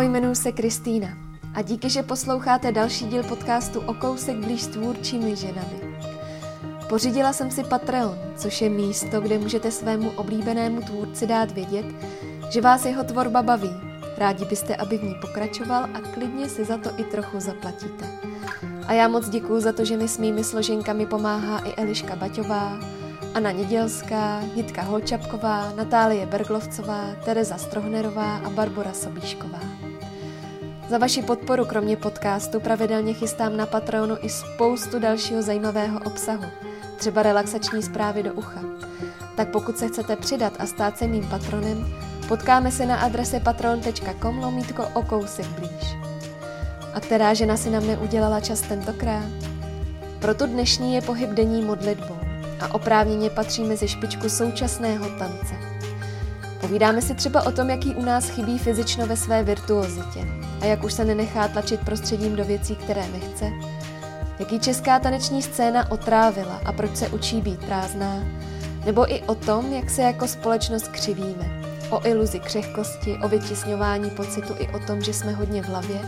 Ahoj, jmenuji se Kristýna a díky, že posloucháte další díl podcastu o kousek blíž s tvůrčími ženami. Pořídila jsem si Patreon, což je místo, kde můžete svému oblíbenému tvůrci dát vědět, že vás jeho tvorba baví. Rádi byste, aby v ní pokračoval a klidně si za to i trochu zaplatíte. A já moc děkuju za to, že mi s mými složenkami pomáhá i Eliška Baťová, Anna Nedělská, Jitka Holčapková, Natálie Berglovcová, Tereza Strohnerová a Barbara Sobíšková. Za vaši podporu kromě podcastu pravidelně chystám na Patronu i spoustu dalšího zajímavého obsahu, třeba relaxační zprávy do ucha. Tak pokud se chcete přidat a stát se mým patronem, potkáme se na adrese patron.com lomítko o kousek blíž. A která žena si na mne udělala čas tentokrát? Proto dnešní je pohyb denní modlitbou a oprávněně patří mezi špičku současného tance. Povídáme si třeba o tom, jaký u nás chybí fyzično ve své virtuozitě a jak už se nenechá tlačit prostředím do věcí, které nechce, jaký česká taneční scéna otrávila a proč se učí být prázdná, nebo i o tom, jak se jako společnost křivíme, o iluzi křehkosti, o vytisňování pocitu i o tom, že jsme hodně v hlavě,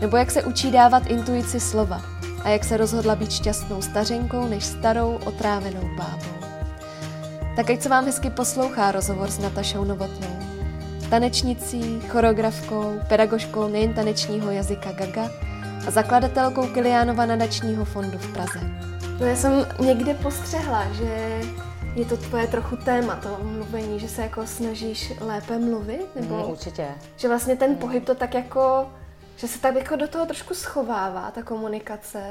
nebo jak se učí dávat intuici slova, a jak se rozhodla být šťastnou stařenkou než starou otrávenou bábou. Tak ať se vám hezky poslouchá rozhovor s Natašou Novotnou. Tanečnicí, choreografkou, pedagožkou nejen tanečního jazyka Gaga a zakladatelkou Kiliánova nadačního fondu v Praze. No já jsem někde postřehla, že je to tvoje trochu téma, to mluvení, že se jako snažíš lépe mluvit, nebo... Mm, určitě. Že vlastně ten pohyb to tak jako že se tak jako do toho trošku schovává ta komunikace?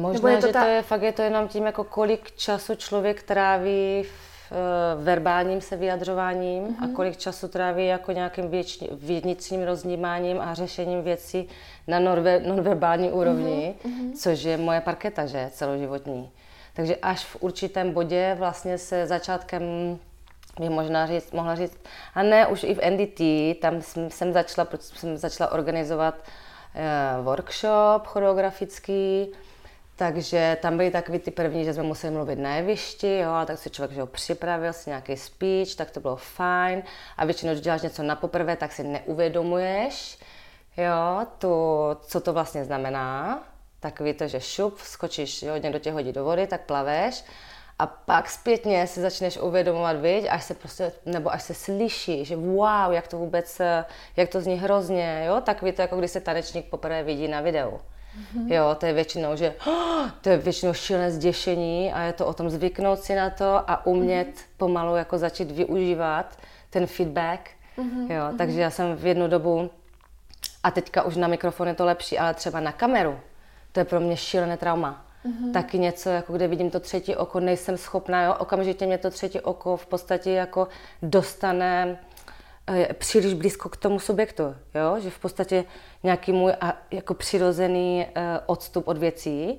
Možná, je to že ta... to je fakt je to jenom tím, jako kolik času člověk tráví v uh, verbálním se vyjadřováním mm-hmm. a mhm. kolik času tráví jako nějakým věční, vnitřním roznímáním a řešením věcí na nonverbální úrovni, mm-hmm. což je moje parketa, že, celoživotní. Takže až v určitém bodě vlastně se začátkem bych možná říct, mohla říct, a ne, už i v NDT, tam jsem, jsem začala, jsem začala organizovat uh, workshop choreografický, takže tam byly takový ty první, že jsme museli mluvit na jevišti, jo, a tak si člověk že ho připravil si nějaký speech, tak to bylo fajn. A většinou, když děláš něco na poprvé, tak si neuvědomuješ, jo, tu, co to vlastně znamená. Takový to, že šup, skočíš, jo, někdo tě hodí do vody, tak plaveš a pak zpětně si začneš uvědomovat, viď, až se prostě, nebo až se slyší, že wow, jak to vůbec, jak to zní hrozně, jo, tak to jako když se tanečník poprvé vidí na videu. Mm-hmm. Jo, to je většinou, že oh, to je většinou šílené zděšení a je to o tom zvyknout si na to a umět mm-hmm. pomalu jako začít využívat ten feedback. Mm-hmm. Jo, mm-hmm. takže já jsem v jednu dobu, a teďka už na mikrofon je to lepší, ale třeba na kameru, to je pro mě šílené trauma mm-hmm. taky něco, jako kde vidím to třetí oko, nejsem schopná, jo, okamžitě mě to třetí oko v podstatě jako dostane příliš blízko k tomu subjektu, jo? že v podstatě nějaký můj a, jako přirozený e, odstup od věcí,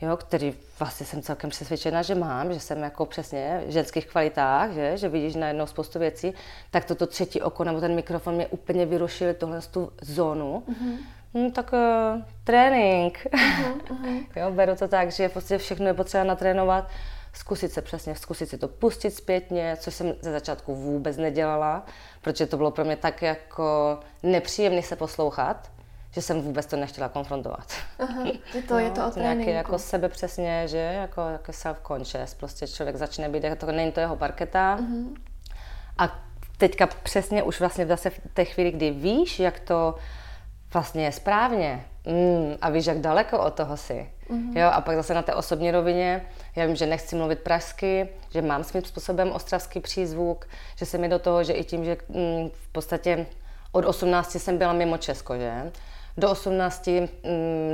jo, který vlastně jsem celkem přesvědčena, že mám, že jsem jako přesně v ženských kvalitách, že, že vidíš najednou spoustu věcí, tak toto třetí oko nebo ten mikrofon mě úplně vyrušil tohle tu zónu. Mm-hmm. Hmm, tak uh, trénink. Uh-huh, uh-huh. jo, beru to tak, že prostě všechno je potřeba natrénovat, zkusit se přesně, zkusit si to pustit zpětně, což jsem ze začátku vůbec nedělala, protože to bylo pro mě tak jako nepříjemné se poslouchat, že jsem vůbec to nechtěla konfrontovat. Aha, je to, no, je to o. Nějaký jako sebe přesně, že jako, jako self-conscious, prostě člověk začne být, jako to není to jeho parketa. Uh-huh. A teďka přesně už vlastně zase v té chvíli, kdy víš, jak to vlastně je správně mm, a víš, jak daleko od toho si. Mm-hmm. Jo, a pak zase na té osobní rovině, já vím, že nechci mluvit pražsky, že mám svým způsobem ostravský přízvuk, že se mi do toho, že i tím, že mm, v podstatě od 18 jsem byla mimo Česko, že? Do 18 mm,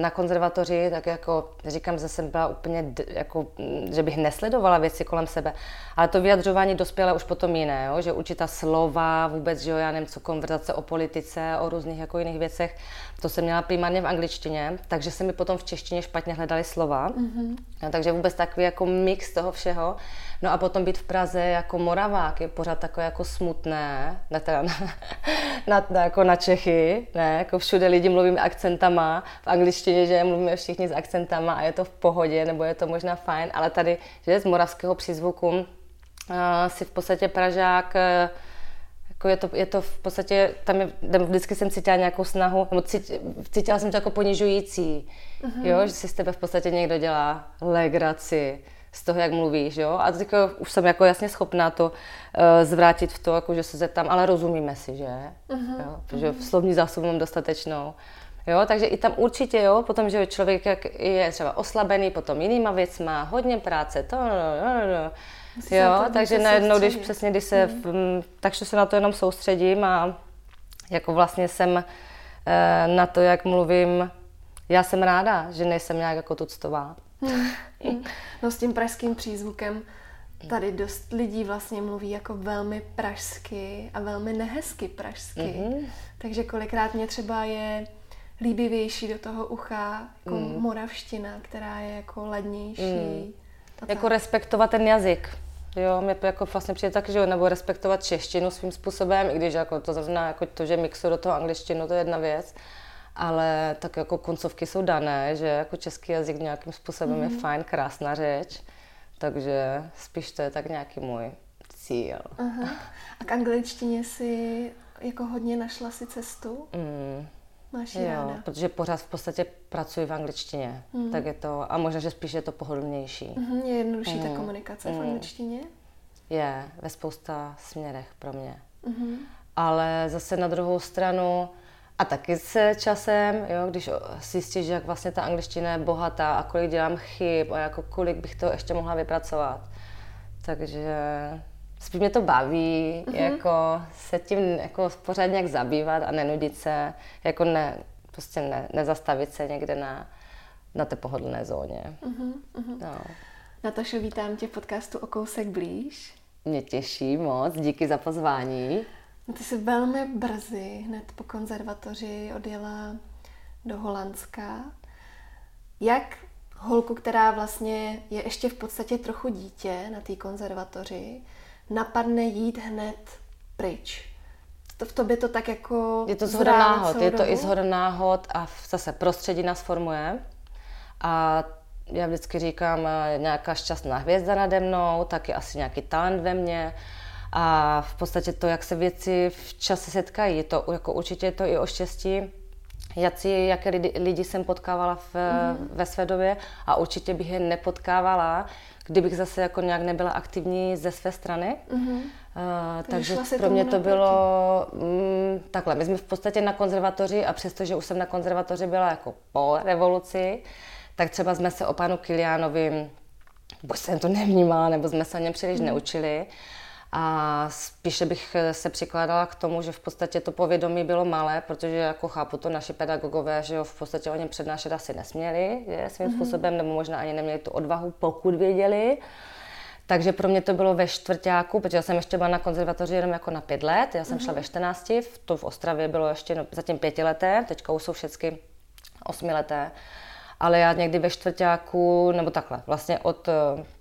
na konzervatoři, tak jako říkám, že jsem byla úplně, jako, mm, že bych nesledovala věci kolem sebe, ale to vyjadřování dospělé už potom jiné, jo? že určitá slova, vůbec, že jo, já nevím, co konverzace o politice, o různých jako jiných věcech, to jsem měla primárně v angličtině, takže se mi potom v češtině špatně hledali slova, mm-hmm. no, takže vůbec takový jako mix toho všeho. No a potom být v Praze jako Moravák je pořád takové jako smutné, ne teda na, na, na, jako na Čechy, ne, jako všude lidi mluvíme akcentama, v angličtině, že mluvíme všichni s akcentama a je to v pohodě, nebo je to možná fajn, ale tady, že z moravského přízvuku uh, si v podstatě Pražák uh, jako je, to, je to v podstatě, tam je, vždycky jsem cítila nějakou snahu, nebo cítila jsem to jako ponižující, uh-huh. jo, že si z tebe v podstatě někdo dělá legraci z toho, jak mluvíš, jo, a teď už jsem jako jasně schopná to uh, zvrátit v to, jako že se zeptám, ale rozumíme si, že, uh-huh. jo, protože uh-huh. slovní zásobu mám dostatečnou, Jo, takže i tam určitě, jo, potom, že člověk jak je třeba oslabený potom jinýma věcma, hodně práce, to, no, no, no, no. Jo, takže najednou, když přesně, když se, mm. takže se na to jenom soustředím a jako vlastně jsem e, na to, jak mluvím, já jsem ráda, že nejsem nějak jako tuctová. Hmm. No s tím pražským přízvukem tady dost lidí vlastně mluví jako velmi pražsky a velmi nehezky pražsky. Mm-hmm. Takže kolikrát mě třeba je líbivější do toho ucha jako mm. moravština, která je jako ladnější. Mm. Jako respektovat ten jazyk. Jo, mě to jako vlastně přijde tak, že nebo respektovat češtinu svým způsobem, i když jako to znamená jako to, že mixu do toho angličtinu, to je jedna věc, ale tak jako koncovky jsou dané, že jako český jazyk nějakým způsobem mm. je mhm. fajn, krásná řeč, takže spíš to je tak nějaký můj cíl. Aha. A k angličtině si jako hodně našla si cestu? Mm. Máš jo, ráda. protože pořád v podstatě pracuji v angličtině, mm. tak je to, a možná, že spíš je to pohodlnější. Mm, je jednodušší mm. ta komunikace mm. v angličtině? Je, ve spousta směrech pro mě. Mm. Ale zase na druhou stranu, a taky se časem, jo, když zjistíš, jak vlastně ta angličtina je bohatá a kolik dělám chyb a jako kolik bych to ještě mohla vypracovat. Takže spíš mě to baví, mm-hmm. jako se tím jako pořád nějak zabývat a nenudit se, jako ne, prostě ne, nezastavit se někde na, na té pohodlné zóně. Mm-hmm. No. Natašo, vítám tě v podcastu O kousek blíž. Mě těší moc, díky za pozvání. No ty jsi velmi brzy, hned po konzervatoři, odjela do Holandska. Jak holku, která vlastně je ještě v podstatě trochu dítě na té konzervatoři, napadne jít hned pryč. To v tobě to tak jako Je to zhoda náhod, je to i zhoda náhod a zase prostředí nás formuje. A já vždycky říkám, eh, nějaká šťastná hvězda nade mnou, tak je asi nějaký talent ve mně. A v podstatě to, jak se věci v čase setkají, je to jako určitě je to i o štěstí, jací, jaké lidi, lidi jsem potkávala v, mm. ve své době a určitě bych je nepotkávala, kdybych zase jako nějak nebyla aktivní ze své strany. Mm-hmm. Uh, takže pro mě to bylo mm, takhle. My jsme v podstatě na konzervatoři a přestože už jsem na konzervatoři byla jako po revoluci, tak třeba jsme se o panu Kiliánovi, buď jsem to nevnímala, nebo jsme se o něm příliš mm. neučili. A spíše bych se přikládala k tomu, že v podstatě to povědomí bylo malé, protože jako chápu to naši pedagogové, že jo, v podstatě o něm přednášet asi nesměli je, svým mm-hmm. způsobem, nebo možná ani neměli tu odvahu, pokud věděli. Takže pro mě to bylo ve čtvrtáku, protože já jsem ještě byla na konzervatoři jenom jako na pět let, já jsem mm-hmm. šla ve 14, to v Ostravě bylo ještě no, zatím pětileté, teďka už jsou všechny osmileté ale já někdy ve čtvrtáku, nebo takhle, vlastně od eh,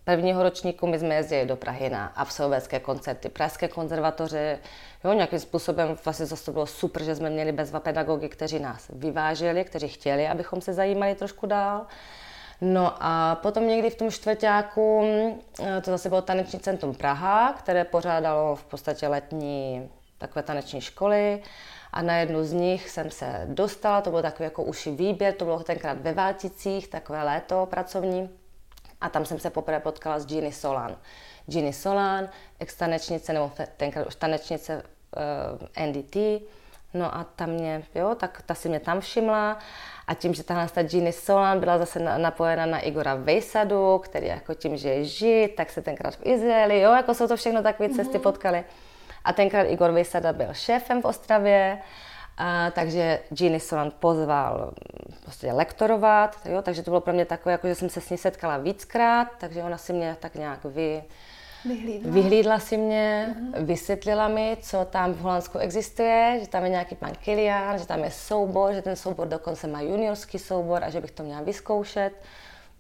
prvního ročníku my jsme jezdili do Prahy na absolvecké koncerty, Pražské konzervatoře, jo, nějakým způsobem vlastně zase to bylo super, že jsme měli bezva pedagogy, kteří nás vyváželi, kteří chtěli, abychom se zajímali trošku dál. No a potom někdy v tom čtvrtáku, eh, to zase bylo taneční centrum Praha, které pořádalo v podstatě letní takové taneční školy a na jednu z nich jsem se dostala, to byl takový jako uši výběr, to bylo tenkrát ve Válticích, takové léto pracovní a tam jsem se poprvé potkala s Ginny Solan. Ginny Solan, ex-tanečnice, nebo tenkrát už tanečnice uh, eh, NDT, no a ta mě, jo, tak ta si mě tam všimla a tím, že tahle ta Ginny Solan byla zase napojena na Igora Vejsadu, který jako tím, že je žid, tak se tenkrát v Izraeli, jo, jako jsou to všechno takové cesty mm-hmm. potkali. A tenkrát Igor Vysada byl šéfem v Ostravě, a, takže Ginny Solan pozval prostě lektorovat, jo, takže to bylo pro mě takové, jako, že jsem se s ní setkala víckrát, takže ona si mě tak nějak vy, Vyhlídla. Vyhlídla si mě, uh-huh. vysvětlila mi, co tam v Holandsku existuje, že tam je nějaký pan Kilian, že tam je soubor, že ten soubor dokonce má juniorský soubor a že bych to měla vyzkoušet.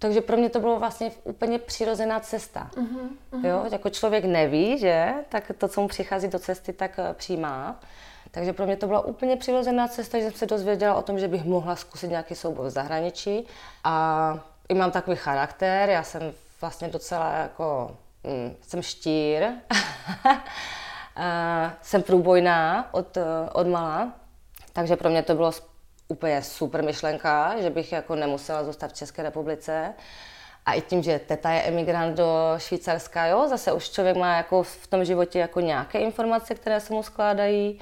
Takže pro mě to bylo vlastně úplně přirozená cesta. Uh-huh, uh-huh. Jo? Jako člověk neví, že, tak to, co mu přichází do cesty, tak eh, přijímá. Takže pro mě to byla úplně přirozená cesta, že jsem se dozvěděla o tom, že bych mohla zkusit nějaký soubor v zahraničí. A i mám takový charakter, já jsem vlastně docela jako, hm, jsem štír. jsem průbojná od, od mala, takže pro mě to bylo úplně super myšlenka, že bych jako nemusela zůstat v České republice. A i tím, že teta je emigrant do Švýcarska, jo, zase už člověk má jako v tom životě jako nějaké informace, které se mu skládají.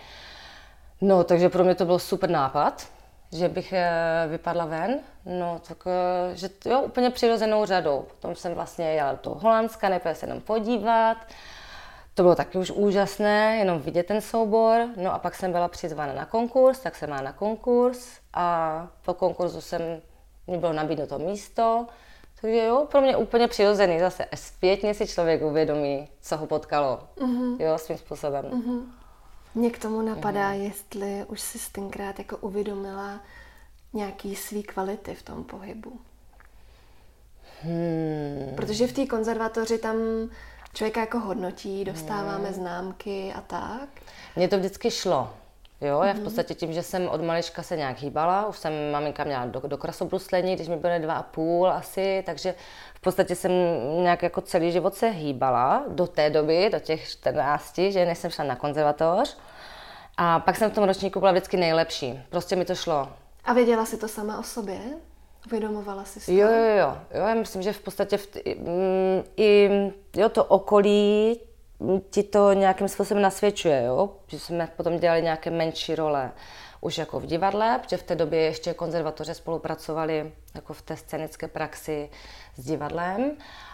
No, takže pro mě to byl super nápad, že bych eh, vypadla ven. No, tak, eh, že jo, úplně přirozenou řadou. Potom jsem vlastně jela do Holandska, nejprve se jenom podívat. To bylo taky už úžasné, jenom vidět ten soubor. No a pak jsem byla přizvána na konkurs, tak jsem má na konkurs a po konkurzu jsem, mi bylo nabídnuto místo. Takže jo, pro mě úplně přirozený. Zase zpětně si člověk uvědomí, co ho potkalo. Mm-hmm. Jo, svým způsobem. Mm-hmm. Mě k tomu napadá, mm-hmm. jestli už jsi tenkrát jako uvědomila nějaký svý kvality v tom pohybu. Hmm. Protože v té konzervatoři tam člověka jako hodnotí, dostáváme hmm. známky a tak. Mně to vždycky šlo. Jo, já v mhm. podstatě tím, že jsem od malička se nějak hýbala, už jsem maminka měla do, do krasobruslení, když mi byly dva a půl asi, takže v podstatě jsem nějak jako celý život se hýbala do té doby, do těch 14, že než jsem šla na konzervatoř. A pak jsem v tom ročníku byla vždycky nejlepší. Prostě mi to šlo. A věděla jsi to sama o sobě? Uvědomovala jsi to? Jo, jo, jo. jo já myslím, že v podstatě v t- mm, i jo, to okolí ti to nějakým způsobem nasvědčuje, jo? že jsme potom dělali nějaké menší role už jako v divadle, protože v té době ještě konzervatoře spolupracovali jako v té scénické praxi s divadlem.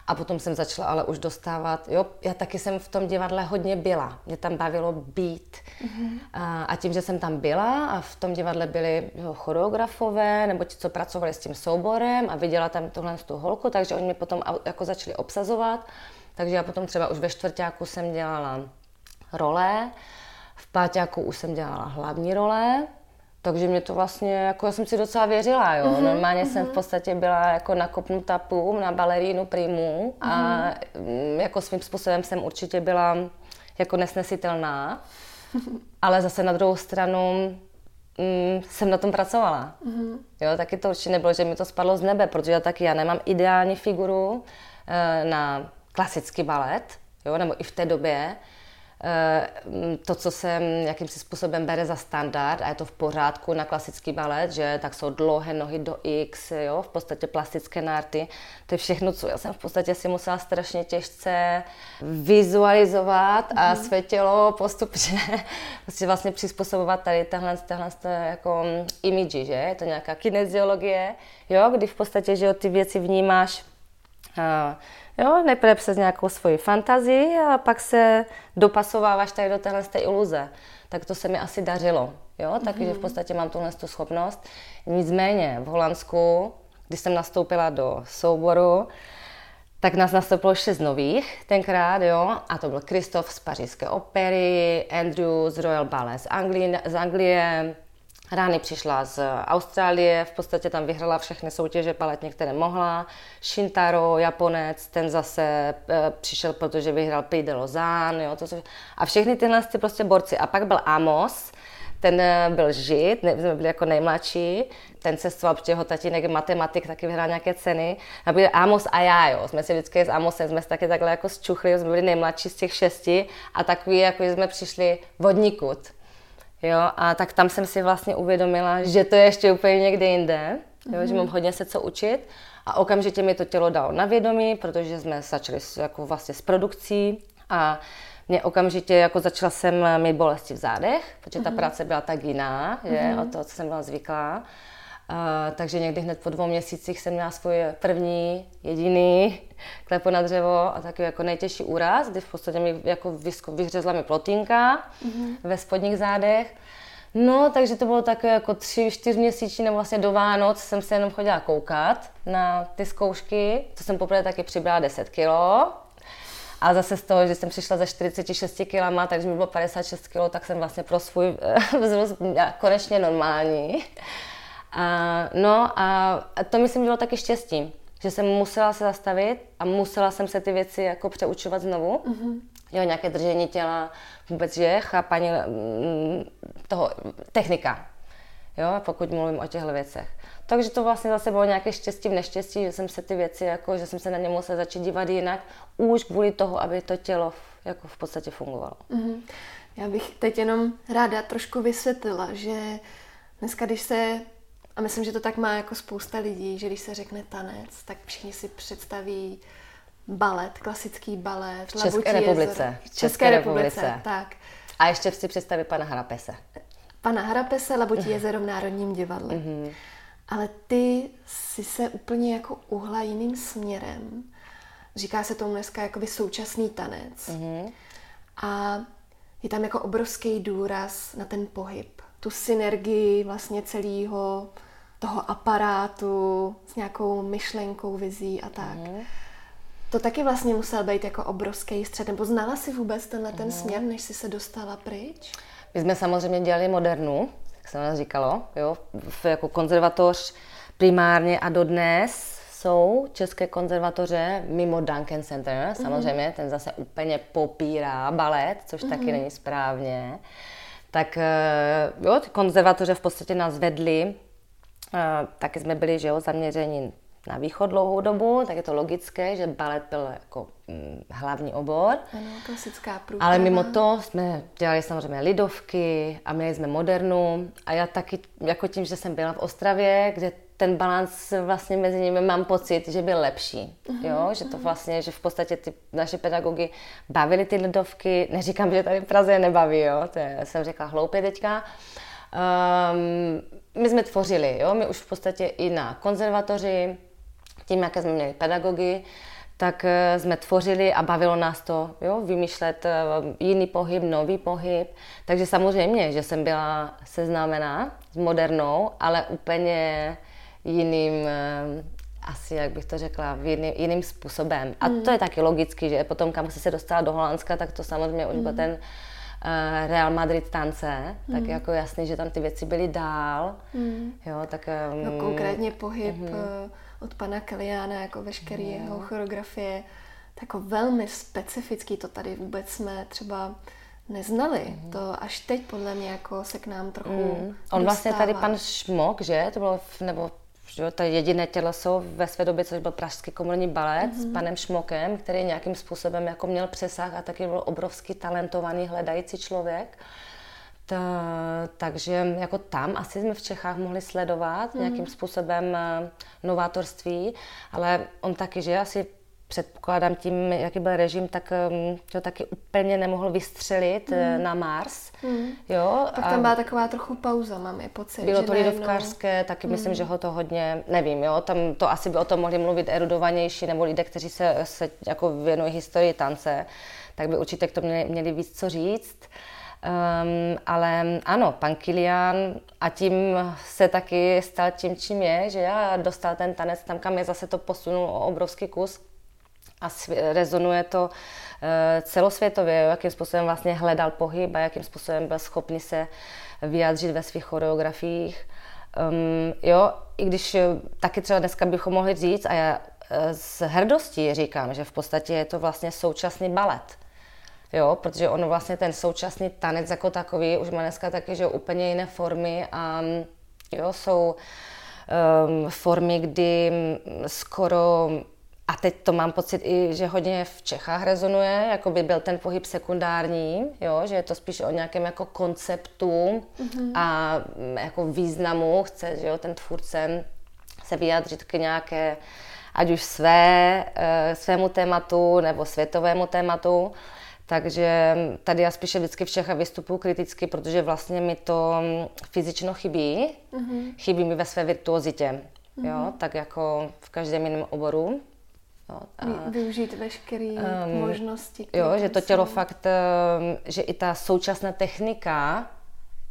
A potom jsem začala ale už dostávat, jo, já taky jsem v tom divadle hodně byla. Mě tam bavilo být. Mm-hmm. A, a tím, že jsem tam byla a v tom divadle byli jo, choreografové nebo ti, co pracovali s tím souborem a viděla tam tohle tu holku, takže oni mě potom jako začali obsazovat. Takže já potom třeba už ve čtvrtáku jsem dělala role, v páťáku už jsem dělala hlavní role, takže mě to vlastně, jako já jsem si docela věřila, jo. Mm-hmm, Normálně mm-hmm. jsem v podstatě byla jako nakopnutá půl na balerínu primu a mm-hmm. jako svým způsobem jsem určitě byla jako nesnesitelná, ale zase na druhou stranu mm, jsem na tom pracovala. Mm-hmm. Jo, taky to určitě nebylo, že mi to spadlo z nebe, protože já taky já nemám ideální figuru e, na klasický balet, jo, nebo i v té době, to, co se jakýmsi způsobem bere za standard a je to v pořádku na klasický balet, že tak jsou dlouhé nohy do X, jo, v podstatě plastické nárty. To je všechno, co já jsem v podstatě si musela strašně těžce vizualizovat a mm-hmm. své tělo postupně prostě vlastně přizpůsobovat tady tahle, tahle jako imidži, že je to nějaká kineziologie, jo, kdy v podstatě, že jo, ty věci vnímáš Jo, nejprve přes nějakou svoji fantazii a pak se dopasováváš tady do téhle té iluze. Tak to se mi asi dařilo. Jo, takže v mhm. podstatě mám tuhle tu schopnost. Nicméně v Holandsku, když jsem nastoupila do souboru, tak nás nastoupilo šest nových tenkrát, jo, a to byl Kristof z pařížské opery, Andrew z Royal Ballet z Anglie, z Anglie Rány přišla z Austrálie, v podstatě tam vyhrala všechny soutěže paletně, které mohla. Shintaro, Japonec, ten zase e, přišel, protože vyhrál Prix de Lausanne, jo, to, a všechny tyhle ty prostě borci. A pak byl Amos, ten e, byl žid, ne, jsme byli jako nejmladší, ten cestoval, protože jeho tatínek je matematik, taky vyhrál nějaké ceny. A byl Amos a já, jo. Jsme si vždycky s Amosem, jsme se taky takhle jako zčuchli, jsme byli nejmladší z těch šesti a takový, jako jsme přišli vodníkud Jo, a tak tam jsem si vlastně uvědomila, že to je ještě úplně někde jinde, jo, mm-hmm. že mám hodně se co učit. A okamžitě mi to tělo dalo na vědomí, protože jsme začali s, jako vlastně s produkcí a mě okamžitě jako začala jsem mít bolesti v zádech, protože ta mm-hmm. práce byla tak jiná, že, mm-hmm. o to, co jsem byla zvyklá. Uh, takže někdy hned po dvou měsících jsem měla svůj první, jediný klepo na dřevo a takový jako nejtěžší úraz, kdy v podstatě mi jako vyhřezla mi plotínka mm-hmm. ve spodních zádech. No, takže to bylo takové jako tři, čtyř měsíční, nebo vlastně do Vánoc jsem se jenom chodila koukat na ty zkoušky. To jsem poprvé taky přibrala 10 kilo. A zase z toho, že jsem přišla za 46 kg, takže mi bylo 56 kg, tak jsem vlastně pro svůj vzrůst konečně normální. A, no a to myslím bylo taky štěstí, že jsem musela se zastavit a musela jsem se ty věci jako přeučovat znovu. Mm-hmm. Jo, nějaké držení těla, vůbec, že chápaní mm, toho, technika. jo, pokud mluvím o těchto věcech. Takže to vlastně zase bylo nějaké štěstí v neštěstí, že jsem se ty věci, jako, že jsem se na ně musela začít dívat jinak, už kvůli toho, aby to tělo jako v podstatě fungovalo. Mm-hmm. Já bych teď jenom ráda trošku vysvětlila, že dneska, když se, a myslím, že to tak má jako spousta lidí, že když se řekne tanec, tak všichni si představí balet, klasický balet. V České republice. V České, České republice. republice, tak. A ještě si představit pana Harapese. Pana Harapese, Labutí jezero v Národním divadle. Mm-hmm. Ale ty si se úplně jako uhla jiným směrem. Říká se tomu dneska jakoby současný tanec. Mm-hmm. A je tam jako obrovský důraz na ten pohyb. Tu synergii vlastně celého toho aparátu s nějakou myšlenkou, vizí a tak. Mm. To taky vlastně musel být jako obrovský střed. Nebo znala si vůbec tenhle ten mm. směr, než jsi se dostala pryč? My jsme samozřejmě dělali modernu, jak se nás říkalo, jo, v, jako konzervatoř primárně a dodnes jsou české konzervatoře mimo Duncan Center, mhm. samozřejmě, mm-hmm. ten zase úplně popírá balet, což mm-hmm. taky není správně. Tak eh, jo, ty konzervatoře v podstatě nás vedly, eh, taky jsme byli, že jo, zaměření na východ dlouhou dobu, tak je to logické, že balet byl jako hm, hlavní obor. Ano, klasická průprava. Ale mimo to jsme dělali samozřejmě lidovky a měli jsme modernu a já taky, jako tím, že jsem byla v Ostravě, kde ten balans vlastně mezi nimi mám pocit, že byl lepší. Uh-huh, jo? Že to vlastně, že v podstatě ty naše pedagogy bavily ty lidovky. Neříkám, že tady v Praze nebaví, jo? to je, jsem řekla hloupě teďka. Um, my jsme tvořili, jo? my už v podstatě i na konzervatoři, tím, jaké jsme měli pedagogy, tak eh, jsme tvořili a bavilo nás to jo, vymýšlet eh, jiný pohyb, nový pohyb. Takže samozřejmě, že jsem byla seznámená s modernou, ale úplně jiným, eh, asi jak bych to řekla, jiným, jiným způsobem. A mm. to je taky logicky, že potom, kam se dostala do Holandska, tak to samozřejmě už byl mm. ten uh, Real Madrid tance, mm. tak jako jasný, že tam ty věci byly dál. Mm. Jo, tak, um, no konkrétně pohyb mm. od pana Kaliána, jako veškerý mm. jeho choreografie, jako velmi specifický, to tady vůbec jsme třeba neznali. Mm. To až teď podle mě jako se k nám trochu mm. On dostává. vlastně tady pan Šmok, že? To bylo, v, nebo že to jediné těleso ve své době, což byl Pražský komorní balet mm-hmm. s mhm. panem Šmokem, který nějakým způsobem jako měl přesah a taky byl obrovský talentovaný, hledající člověk. Ta, takže jako tam asi jsme v Čechách mohli sledovat mm-hmm. nějakým způsobem eh, novátorství, ale on taky, že asi předpokládám tím, jaký byl režim, tak um, to taky úplně nemohl vystřelit mm. na Mars. Mm. Jo, tak tam byla taková trochu pauza, mám je pocit. Bylo to lidovkářské, taky mm. myslím, že ho to hodně, nevím, jo, tam to asi by o tom mohli mluvit erudovanější, nebo lidé, kteří se, se jako věnují historii tance, tak by určitě k tomu měli, měli víc co říct. Um, ale ano, pan Kilian a tím se taky stal tím, čím je, že já dostal ten tanec tam, kam je zase to posunul o obrovský kus a rezonuje to eh, celosvětově, jakým způsobem vlastně hledal pohyb a jakým způsobem byl schopný se vyjádřit ve svých choreografiích. Um, jo, i když eh, taky třeba dneska bychom mohli říct, a já eh, s hrdostí říkám, že v podstatě je to vlastně současný balet. Jo, protože on vlastně ten současný tanec jako takový už má dneska taky, že úplně jiné formy a jo, jsou um, formy, kdy skoro a teď to mám pocit i, že hodně v Čechách rezonuje, jako by byl ten pohyb sekundární, jo, že je to spíš o nějakém jako konceptu mm-hmm. a mm, jako významu, chce, že jo, ten tvůrce se vyjádřit k nějaké, ať už své, e, svému tématu nebo světovému tématu. Takže tady já spíše vždycky v Čechách vystupuji kriticky, protože vlastně mi to mm, fyzično chybí. Mm-hmm. Chybí mi ve své virtuozitě. Mm-hmm. Jo, tak jako v každém jiném oboru. Jo, a, Využít veškeré um, možnosti. Jo, že to tělo jsou. fakt, um, že i ta současná technika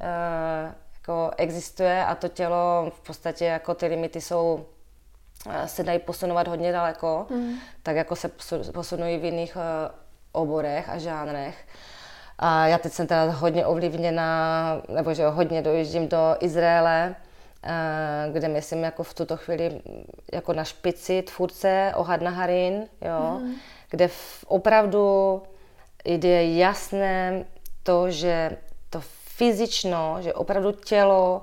uh, jako existuje a to tělo v podstatě jako ty limity jsou uh, se dají posunovat hodně daleko, mm. tak jako se posunují v jiných uh, oborech a žánrech. A já teď jsem teda hodně ovlivněna, nebo že hodně dojíždím do Izraele, Eh, kde myslím jako v tuto chvíli jako na špici tvůrce Ohad Naharin, jo, mm. kde v, opravdu jde jasné to, že to fyzično, že opravdu tělo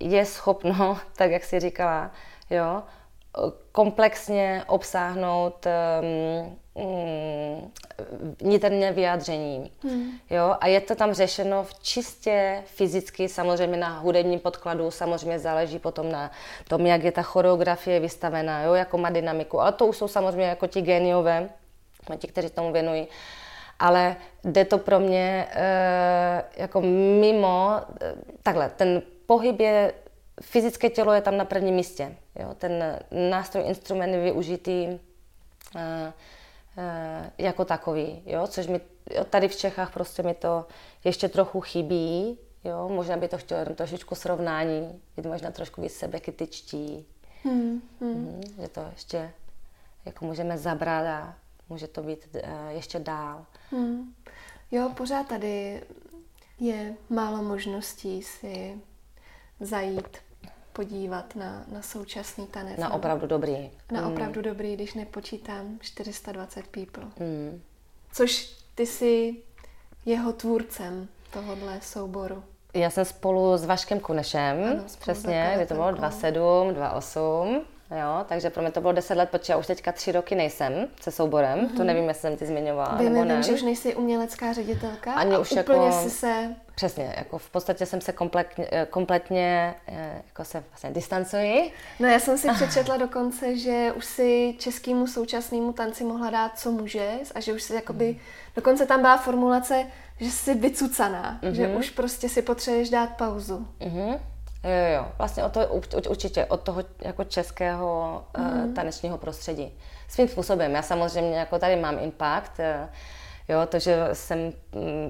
je schopno, tak jak jsi říkala, jo, komplexně obsáhnout um, um, niterně vyjádření. Hmm. Jo? A je to tam řešeno v čistě fyzicky, samozřejmě na hudebním podkladu, samozřejmě záleží potom na tom, jak je ta choreografie vystavená, jo? jako má dynamiku. Ale to už jsou samozřejmě jako ti geniové, ti, kteří tomu věnují. Ale jde to pro mě e, jako mimo, e, takhle, ten pohyb je, fyzické tělo je tam na prvním místě. Jo? Ten nástroj, instrument je využitý e, e, jako takový, jo? což mi tady v Čechách prostě mi to ještě trochu chybí. Jo? Možná by to chtělo jenom trošičku srovnání, být možná trošku víc sebekritičtí. Hmm, hmm. Hmm, že to ještě jako můžeme zabrat a může to být uh, ještě dál. Hmm. Jo, pořád tady je málo možností si zajít, podívat na, na současný tanec. Na opravdu dobrý. Na hmm. opravdu dobrý, když nepočítám 420 people. Hmm. Což ty jsi jeho tvůrcem tohohle souboru. Já jsem spolu s Vaškem Kunešem, ano, přesně, kdy to bylo 2,7, 2,8. Jo, takže pro mě to bylo 10 let, protože já už teďka tři roky nejsem se souborem. Mm-hmm. To mhm. nevím, jestli jsem ti zmiňovala. Vím, nebo ne. že už nejsi umělecká ředitelka Ani a už úplně jako, si se... Přesně, jako v podstatě jsem se kompletně, eh, kompletně eh, jako se vlastně distancuji. No já jsem si přečetla dokonce, že už si českému současnému tanci mohla dát, co můžeš a že už si jakoby, mm. dokonce tam byla formulace, že jsi vycucaná, mm-hmm. že mhm. už prostě si potřebuješ dát pauzu. Mm-hmm. Jo, jo, vlastně od toho, určitě od toho jako českého mm-hmm. tanečního prostředí. Svým způsobem. Já samozřejmě jako tady mám impact, uh, jo, to, že jsem um,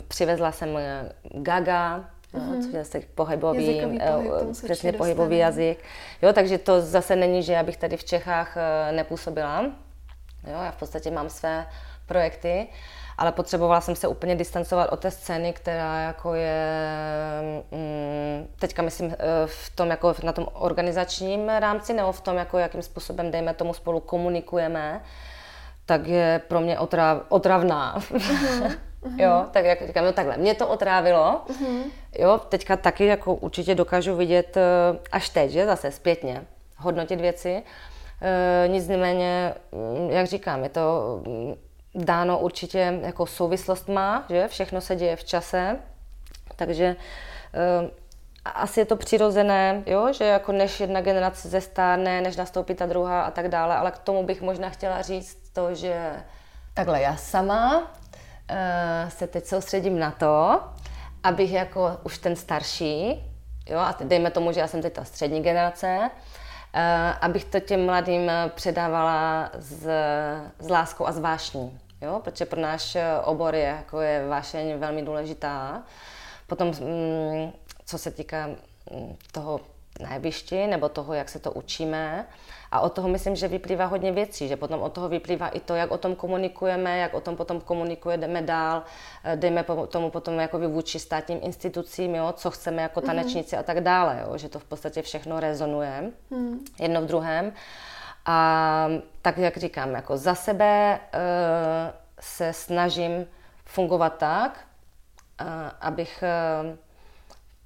přivezla jsem eh, Gaga, mm-hmm. což je zase pohybový, uh, přesně pohybový jazyk. Jo, takže to zase není, že já bych tady v Čechách uh, nepůsobila. Jo, já v podstatě mám své projekty. Uh, ale potřebovala jsem se úplně distancovat od té scény, která jako je, mm, teďka myslím eh, v tom jako na tom organizačním rámci, nebo v tom, jako jakým způsobem, dejme tomu, spolu komunikujeme, tak je pro mě otrav, otravná. Uh-huh. jo, tak jak říkám, no takhle, mě to otrávilo, uh-huh. jo, teďka taky jako určitě dokážu vidět eh, až teď, že zase zpětně, hodnotit věci, e, nicméně, mm, jak říkám, je to mm, dáno určitě jako souvislost má, že? Všechno se děje v čase, takže uh, asi je to přirozené, jo? že jako než jedna generace zestárne, než nastoupí ta druhá a tak dále, ale k tomu bych možná chtěla říct to, že takhle já sama uh, se teď soustředím na to, abych jako už ten starší, jo, a dejme tomu, že já jsem teď ta střední generace, uh, abych to těm mladým předávala s, s láskou a s vášní jo? protože pro náš eh, obor je, jako je vášeň velmi důležitá. Potom, mm, co se týká mm, toho na jevišti, nebo toho, jak se to učíme. A od toho myslím, že vyplývá hodně věcí, že potom od toho vyplývá i to, jak o tom komunikujeme, jak o tom potom komunikujeme dál, eh, dejme tomu potom jako vůči státním institucím, jo, co chceme jako mhm. tanečníci mm-hmm. a tak dále, jo, že to v podstatě všechno rezonuje mm. jedno v druhém. A tak, jak říkám, jako za sebe uh, se snažím fungovat tak, uh, abych uh,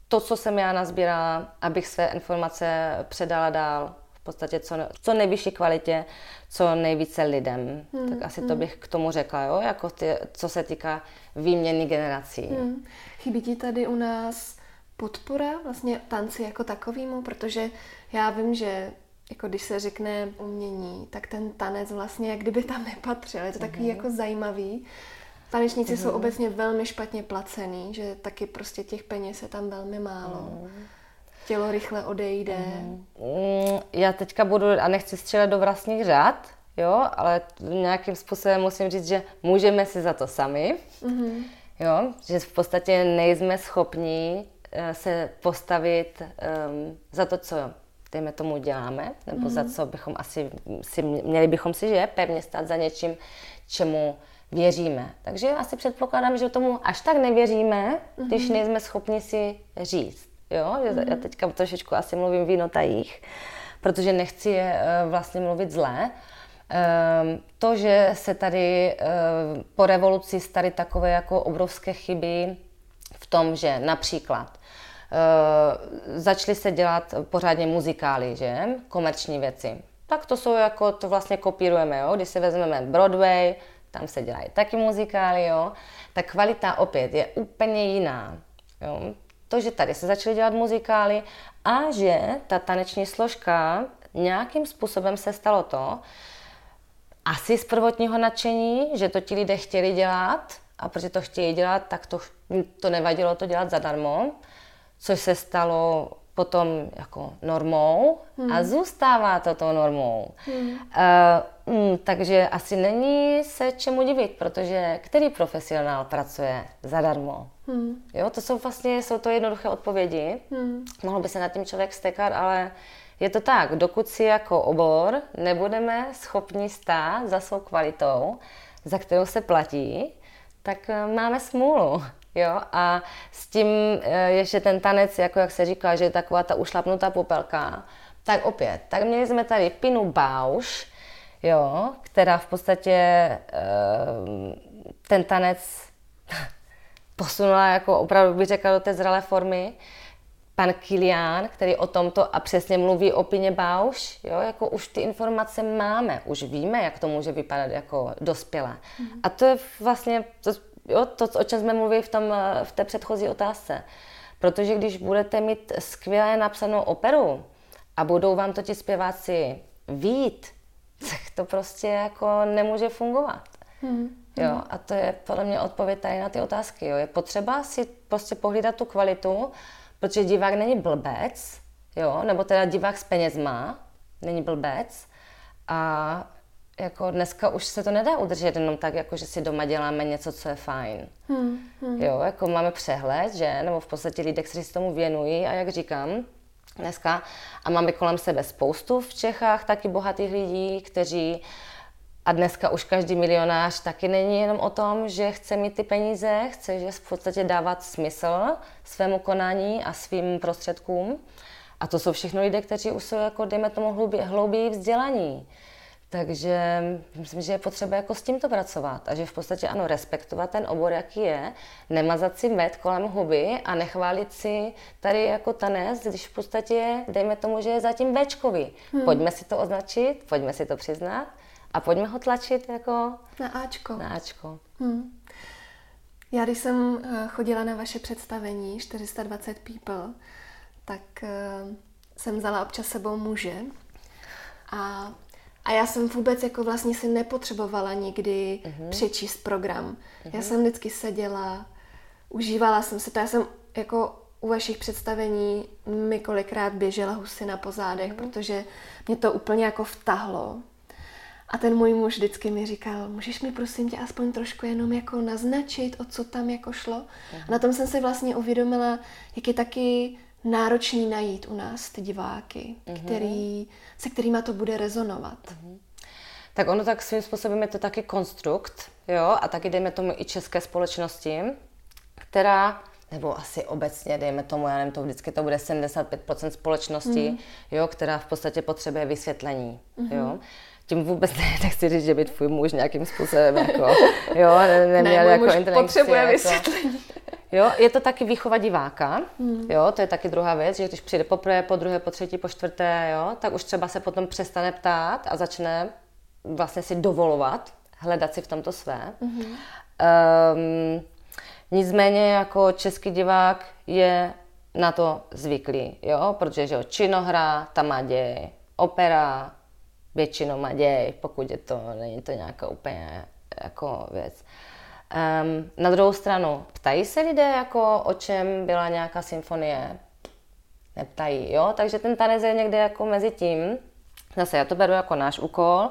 to, co jsem já nazbírala, abych své informace předala dál v podstatě co, co nejvyšší kvalitě, co nejvíce lidem. Hmm, tak asi hmm. to bych k tomu řekla, jo? Jako ty, co se týká výměny generací. Hmm. Chybí ti tady u nás podpora vlastně tanci jako takovýmu, protože já vím, že jako když se řekne umění, tak ten tanec vlastně jak kdyby tam nepatřil. Je to takový mm-hmm. jako zajímavý. Tanečníci mm-hmm. jsou obecně velmi špatně placený, že taky prostě těch peněz je tam velmi málo. Mm. Tělo rychle odejde. Mm. Já teďka budu, a nechci střílet do vlastních řád, jo, ale nějakým způsobem musím říct, že můžeme si za to sami, mm-hmm. jo, že v podstatě nejsme schopni uh, se postavit um, za to, co dejme tomu, děláme, nebo mm. za mhm. co bychom asi si, měli bychom si, že pevně stát za něčím, čemu věříme. Takže asi předpokládám, že tomu až tak nevěříme, mm. když mhm. nejsme schopni si říct. Jo? Mm. Já teďka trošičku asi mluvím v jinotajích, protože nechci je uh, vlastně mluvit zlé. Um, to, že se tady uh, po revoluci staly takové jako obrovské chyby v tom, že například začaly se dělat pořádně muzikály, že? Komerční věci. Tak to jsou jako, to vlastně kopírujeme, jo? Když si vezmeme Broadway, tam se dělají taky muzikály, jo? Ta kvalita opět je úplně jiná, jo? To, že tady se začaly dělat muzikály a že ta taneční složka nějakým způsobem se stalo to, asi z prvotního nadšení, že to ti lidé chtěli dělat a protože to chtějí dělat, tak to, to nevadilo to dělat zadarmo, což se stalo potom jako normou hmm. a zůstává to tou normou. Hmm. Uh, mm, takže asi není se čemu divit, protože který profesionál pracuje zadarmo? Hmm. Jo, to jsou vlastně jsou to jednoduché odpovědi. Hmm. Mohl by se nad tím člověk stekat, ale je to tak, dokud si jako obor nebudeme schopni stát za svou kvalitou, za kterou se platí, tak eh, máme smůlu. Jo? A s tím eh, ještě ten tanec, jako jak se říká, že je taková ta ušlapnutá popelka, tak opět, tak měli jsme tady Pinu Bausch, jo, která v podstatě eh, ten tanec posunula jako opravdu bych řekla do té zralé formy pan Kilian, který o tomto a přesně mluví o Pině Bauš, jo, jako už ty informace máme, už víme, jak to může vypadat jako dospělé. Mm. A to je vlastně to, jo, to, o čem jsme mluvili v, tom, v té předchozí otázce. Protože když budete mít skvěle napsanou operu a budou vám to ti zpěváci vít, tak to prostě jako nemůže fungovat. Mm. Jo, a to je podle mě odpověď tady na ty otázky. Jo. Je potřeba si prostě pohlídat tu kvalitu protože divák není blbec, jo, nebo teda divák s penězma, není blbec a jako dneska už se to nedá udržet jenom tak, jako že si doma děláme něco, co je fajn. Hmm, hmm. Jo, jako máme přehled, že, nebo v podstatě lidé, kteří se tomu věnují a jak říkám, dneska a máme kolem sebe spoustu v Čechách taky bohatých lidí, kteří a dneska už každý milionář taky není jenom o tom, že chce mít ty peníze, chce že v podstatě dávat smysl svému konání a svým prostředkům. A to jsou všechno lidé, kteří už jsou, jako, dejme tomu, hlouběji, hlouběji vzdělaní. Takže myslím, že je potřeba jako s tímto pracovat a že v podstatě ano, respektovat ten obor, jaký je, nemazat si med kolem huby a nechválit si tady jako tanec, když v podstatě, dejme tomu, že je zatím Bčkový. Hmm. Pojďme si to označit, pojďme si to přiznat a pojďme ho tlačit jako... Na Ačko. Na Ačko. Hmm. Já když jsem eh, chodila na vaše představení 420 People, tak uh, jsem vzala občas sebou muže a, a já jsem vůbec jako vlastně si nepotřebovala nikdy uh-huh. přečíst program. Uh-huh. Já jsem vždycky seděla, užívala jsem se to, já jsem jako u vašich představení mi kolikrát běžela husina po zádech, uh-huh. protože mě to úplně jako vtahlo. A ten můj muž vždycky mi říkal, můžeš mi prosím tě aspoň trošku jenom jako naznačit, o co tam jako šlo. Uh-huh. A na tom jsem si vlastně uvědomila, jak je taky náročný najít u nás ty diváky, uh-huh. který, se kterými to bude rezonovat. Uh-huh. Tak ono tak svým způsobem je to taky konstrukt, jo, a taky dejme tomu i české společnosti, která nebo asi obecně, dejme tomu, já nevím, to vždycky to bude 75% společnosti, mm. jo, která v podstatě potřebuje vysvětlení, mm-hmm. jo tím vůbec ne, nechci říct, že by tvůj muž nějakým způsobem jako, jo, ne, neměl ne, jako inteligenci. potřebuje jako, vysvětlení. Jo, je to taky výchova diváka, hmm. jo, to je taky druhá věc, že když přijde poprvé, po druhé, po třetí, po čtvrté, jo, tak už třeba se potom přestane ptát a začne vlastně si dovolovat, hledat si v tomto své. Hmm. Um, nicméně jako český divák je na to zvyklý, jo, protože že jo, činohra, tam má děj, opera, většinou má děj, pokud je to, není to nějaká úplně jako věc. Um, na druhou stranu, ptají se lidé, jako o čem byla nějaká symfonie? Neptají, jo? Takže ten tanec je někde jako mezi tím. Zase já to beru jako náš úkol,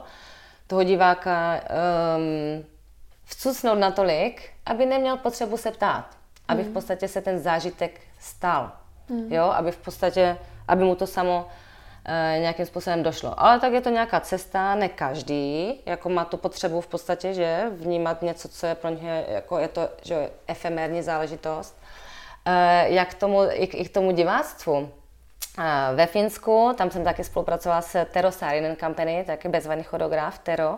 toho diváka um, vcucnout natolik, aby neměl potřebu se ptát. Aby v hmm. podstatě se ten zážitek stal. Mm. Jo? Aby v podstatě, aby mu to samo nějakým způsobem došlo. Ale tak je to nějaká cesta, ne každý, jako má tu potřebu v podstatě, že vnímat něco, co je pro ně, jako je to, že efemérní záležitost. E, jak tomu, i, i k tomu diváctvu. ve Finsku, tam jsem taky spolupracovala s Tero Saarinen Company, taky bezvadný choreograf Tero.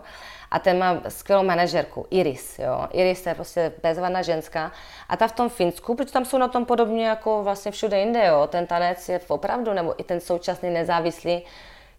A ten má skvělou manažerku, Iris. Jo. Iris je prostě bezvadná ženská. A ta v tom Finsku, protože tam jsou na tom podobně jako vlastně všude jinde, jo. Ten tanec je opravdu, nebo i ten současný nezávislý,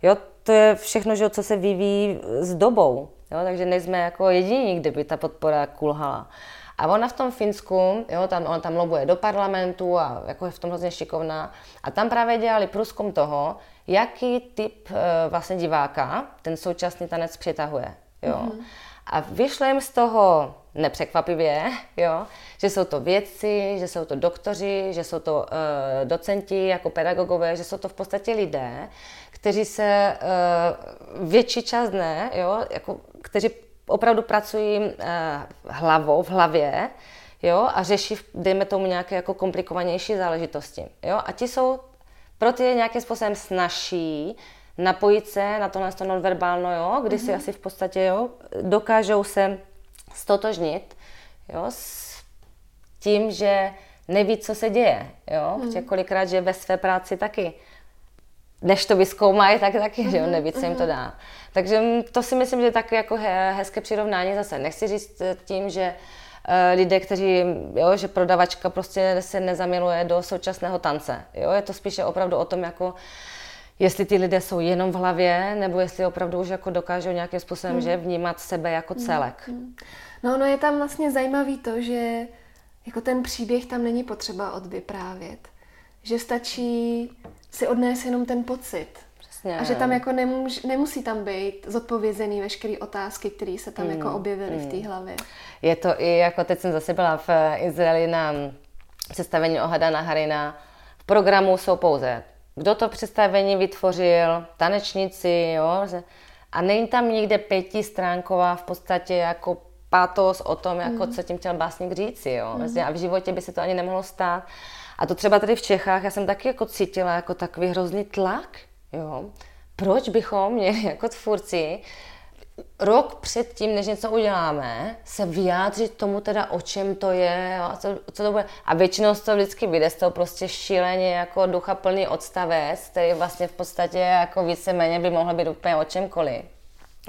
jo, to je všechno, že, co se vyvíjí s dobou. Jo, takže nejsme jako jediní, kde by ta podpora kulhala. A ona v tom Finsku, jo, tam, ona tam lobuje do parlamentu a jako je v tom hrozně šikovná. A tam právě dělali průzkum toho, jaký typ e, vlastně diváka ten současný tanec přitahuje. Jo. Mm-hmm. A vyšlo jim z toho nepřekvapivě, jo, že jsou to vědci, že jsou to doktoři, že jsou to uh, docenti jako pedagogové, že jsou to v podstatě lidé, kteří se uh, větší čas ne, jo, jako, kteří opravdu pracují uh, hlavou, v hlavě, jo, a řeší, dejme tomu, nějaké jako komplikovanější záležitosti, jo, a ti jsou pro ty nějakým způsobem snažší napojit se na tohle to nonverbálno, jo, kdy mm-hmm. si mhm. asi v podstatě, jo, dokážou se stotožnit, jo, s tím, že neví, co se děje, jo, mm-hmm. kolikrát, že ve své práci taky než to vyskoumají, tak taky, mm-hmm. že jo, mhm, neví, co jim to mhm. dá. Takže to si myslím, že je tak jako hezké přirovnání zase. Nechci říct tím, že uh, lidé, kteří, jo, že prodavačka prostě se nezamiluje do současného tance. Jo, je to spíše opravdu o tom, jako jestli ty lidé jsou jenom v hlavě, nebo jestli opravdu už jako dokážou nějakým způsobem mm. že vnímat sebe jako celek. Mm. No, no je tam vlastně zajímavý to, že jako ten příběh tam není potřeba odvyprávět. Že stačí si odnést jenom ten pocit. Přesně. A že tam jako nemůž, nemusí tam být zodpovězený veškeré otázky, které se tam mm. jako objevily mm. v té hmm. hlavě. Je to i jako teď jsem zase byla v Izraeli na představení Ohadana Harina. V programu jsou pouze kdo to představení vytvořil, tanečníci, jo, a není tam nikde pětistránková v podstatě jako patos o tom, jako mm. co tím chtěl básník říci, jo. Mm. A v životě by se to ani nemohlo stát. A to třeba tady v Čechách, já jsem taky jako cítila jako takový hrozný tlak, jo. Proč bychom měli jako tvůrci rok před tím, než něco uděláme, se vyjádřit tomu teda, o čem to je, jo, co, co to bude. A většinou to vždycky vyjde z toho prostě šíleně jako ducha plný odstavec, který vlastně v podstatě jako víceméně by mohl být úplně o čemkoliv.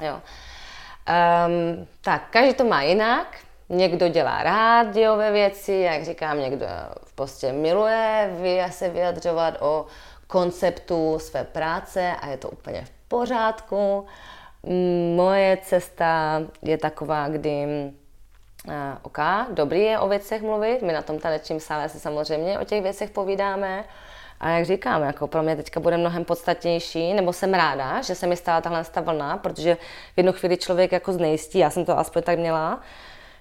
Jo. Um, tak, každý to má jinak. Někdo dělá rádiové věci, jak říkám, někdo v podstatě miluje se vyjadřovat o konceptu své práce a je to úplně v pořádku. Moje cesta je taková, kdy uh, OK, dobrý je o věcech mluvit, my na tom tanečním sále se samozřejmě o těch věcech povídáme, a jak říkám, jako pro mě teďka bude mnohem podstatnější, nebo jsem ráda, že se mi stala tahle ta vlna, protože v jednu chvíli člověk jako znejistí, já jsem to aspoň tak měla,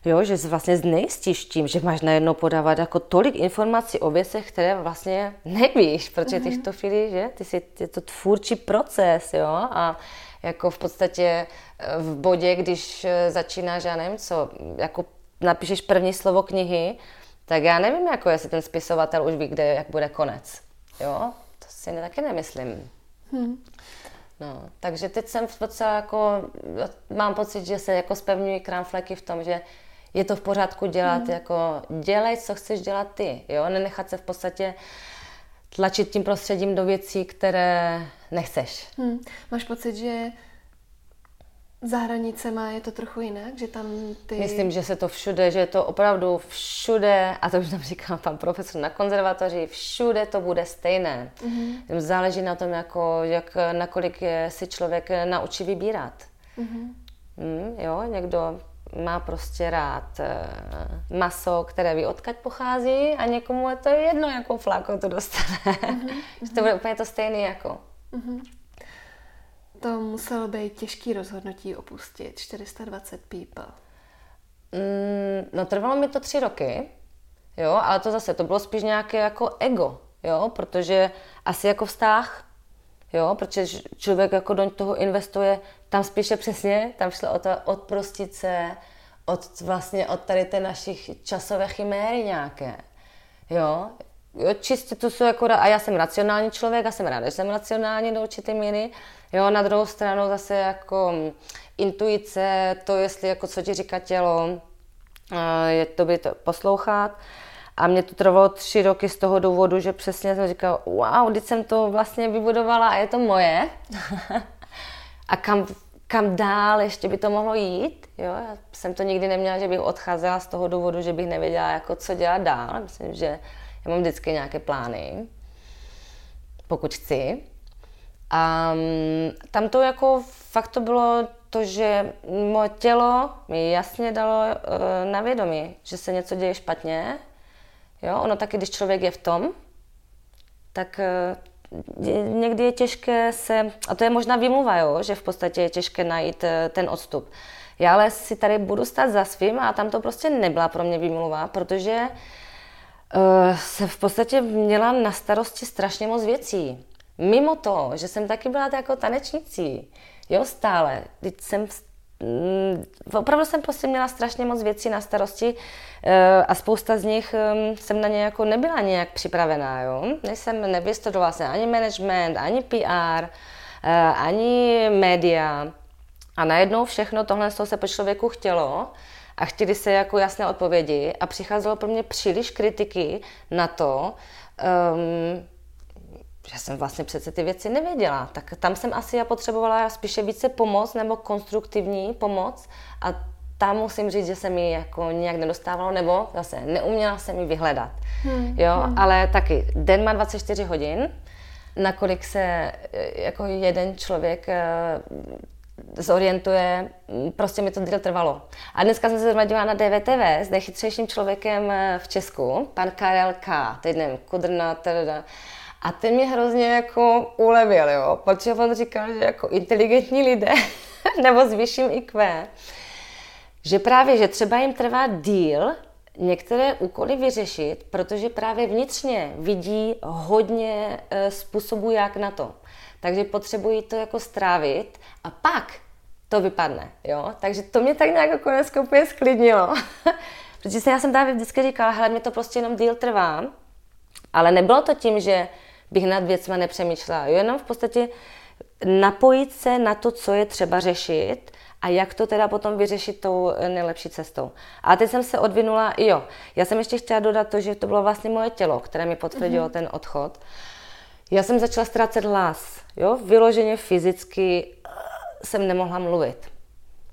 jo, že vlastně znejistíš tím, že máš najednou podávat jako tolik informací o věcech, které vlastně nevíš, protože ty v mhm. to chvíli, že, ty jsi, je to tvůrčí proces, jo, a jako v podstatě eh, v bodě, když eh, začínáš, já nevím co, jako napíšeš první slovo knihy, tak já nevím, jako jestli ten spisovatel už ví, kde, jak bude konec. Jo, to si ne, taky nemyslím. Hmm. No, takže teď jsem v podstatě jako, mám pocit, že se jako spevňují kramfleky v tom, že je to v pořádku dělat, hmm. jako dělej, co chceš dělat ty, jo, nenechat se v podstatě tlačit tím prostředím do věcí, které nechceš. Hmm. Máš pocit, že za hranicema je to trochu jinak, že tam ty... Myslím, že se to všude, že je to opravdu všude, a to už nám říkal pan profesor na konzervatoři, všude to bude stejné. Mm-hmm. Záleží na tom, jako, jak, nakolik je si člověk naučí vybírat. Mm-hmm. Mm, jo, někdo má prostě rád eh, maso, které ví, odkud pochází a někomu je to jedno, jakou flákou to dostane. Mm-hmm. že to bude úplně to stejné jako. Mm-hmm. To muselo být těžký rozhodnutí opustit 420 people. Mm, no trvalo mi to tři roky, jo, ale to zase, to bylo spíš nějaké jako ego, jo, protože asi jako vztah, jo, protože člověk jako do toho investuje, tam spíše přesně, tam šlo o to odprostit se od vlastně od tady té našich časové chiméry nějaké, jo, jo, čistě to jsou jako, a já jsem racionální člověk, já jsem ráda, že jsem racionální do určité míry, jo, na druhou stranu zase jako mm, intuice, to jestli jako co ti říká tělo, je to by to poslouchat A mě to trvalo tři roky z toho důvodu, že přesně jsem říkala, wow, teď jsem to vlastně vybudovala a je to moje. a kam, kam dál ještě by to mohlo jít. Jo? Já jsem to nikdy neměla, že bych odcházela z toho důvodu, že bych nevěděla, jako, co dělat dál. Myslím, že já mám vždycky nějaké plány, pokud chci. A tam to jako fakt to bylo to, že moje tělo mi jasně dalo uh, na vědomí, že se něco děje špatně. Jo, ono taky, když člověk je v tom, tak uh, někdy je těžké se, a to je možná vymluva, jo, že v podstatě je těžké najít uh, ten odstup. Já ale si tady budu stát za svým a tam to prostě nebyla pro mě vymluva, protože uh, se v podstatě měla na starosti strašně moc věcí. Mimo to, že jsem taky byla jako tanečnicí, jo, stále. Teď jsem opravdu jsem prostě měla strašně moc věcí na starosti eh, a spousta z nich ehm, jsem na ně jako nebyla nějak připravená, jo. Nejsem, nevystudovala jsem ani management, ani PR, eh, ani média. A najednou všechno tohle se po člověku chtělo a chtěli se jako jasné odpovědi a přicházelo pro mě příliš kritiky na to, um, já jsem vlastně přece ty věci nevěděla. Tak tam jsem asi já potřebovala spíše více pomoc nebo konstruktivní pomoc a tam musím říct, že se mi jako nějak nedostávalo, nebo zase neuměla se mi vyhledat. Hmm. Jo, hmm. ale taky den má 24 hodin, nakolik se eh, jako jeden člověk eh, zorientuje, prostě mi to díl trvalo. A dneska jsem se zrovna na DVTV s nejchytřejším člověkem eh, v Česku, pan Karel K., teď nevím, Kudrna, teda, a ten mě hrozně jako ulevil, jo, protože on říkal, že jako inteligentní lidé, nebo s vyšším IQ, že právě, že třeba jim trvá díl některé úkoly vyřešit, protože právě vnitřně vidí hodně e, způsobů, jak na to. Takže potřebují to jako strávit a pak to vypadne, jo. Takže to mě tak nějak jako úplně sklidnilo. protože já jsem právě vždycky říkala, hele, mě to prostě jenom díl trvá, ale nebylo to tím, že bych nad věcma nepřemýšlela. Jenom v podstatě napojit se na to, co je třeba řešit a jak to teda potom vyřešit tou nejlepší cestou. A teď jsem se odvinula, jo, já jsem ještě chtěla dodat to, že to bylo vlastně moje tělo, které mi potvrdilo mm-hmm. ten odchod. Já jsem začala ztrácet hlas, jo, vyloženě fyzicky eh, jsem nemohla mluvit.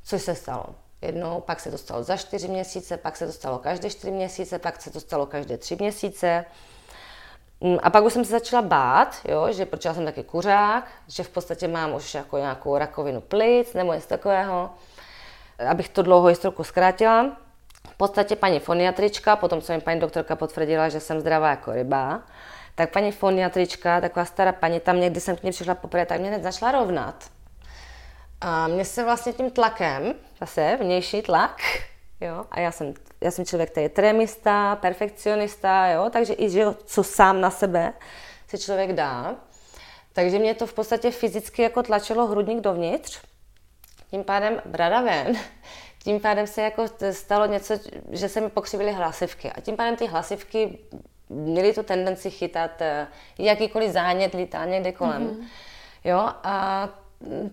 Což se stalo? Jednou, pak se to stalo za čtyři měsíce, pak se to stalo každé čtyři měsíce, pak se to stalo každé tři měsíce. Mm, a pak už jsem se začala bát, jo, že protože já jsem taky kuřák, že v podstatě mám už jako nějakou rakovinu plic nebo něco takového. Abych to dlouho historku zkrátila. V podstatě paní foniatrička, potom co mi paní doktorka potvrdila, že jsem zdravá jako ryba, tak paní foniatrička, taková stará paní, tam někdy jsem k ní přišla poprvé, tak mě hned začala rovnat. A mě se vlastně tím tlakem, zase vnější tlak, jo, a já jsem já jsem člověk, který je tremista, perfekcionista, jo, takže i že co sám na sebe si člověk dá. Takže mě to v podstatě fyzicky jako tlačilo hrudník dovnitř, tím pádem brada ven, tím pádem se jako stalo něco, že se mi pokřivily hlasivky a tím pádem ty hlasivky měly tu tendenci chytat eh, jakýkoliv zánět, lítá někde kolem. Mm-hmm. Jo, a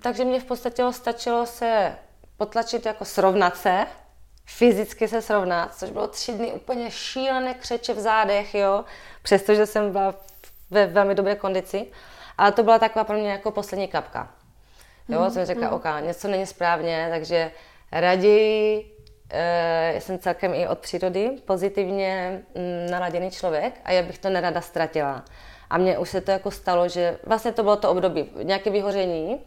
takže mě v podstatě stačilo se potlačit, jako srovnat se fyzicky se srovnat, což bylo tři dny úplně šílené křeče v zádech, jo, přestože jsem byla ve velmi dobré kondici. Ale to byla taková pro mě jako poslední kapka. Jo, mm, jsem řekla, mm. ok, něco není správně, takže raději e, jsem celkem i od přírody pozitivně mm, naladěný člověk a já bych to nerada ztratila. A mně už se to jako stalo, že vlastně to bylo to období, nějaké vyhoření,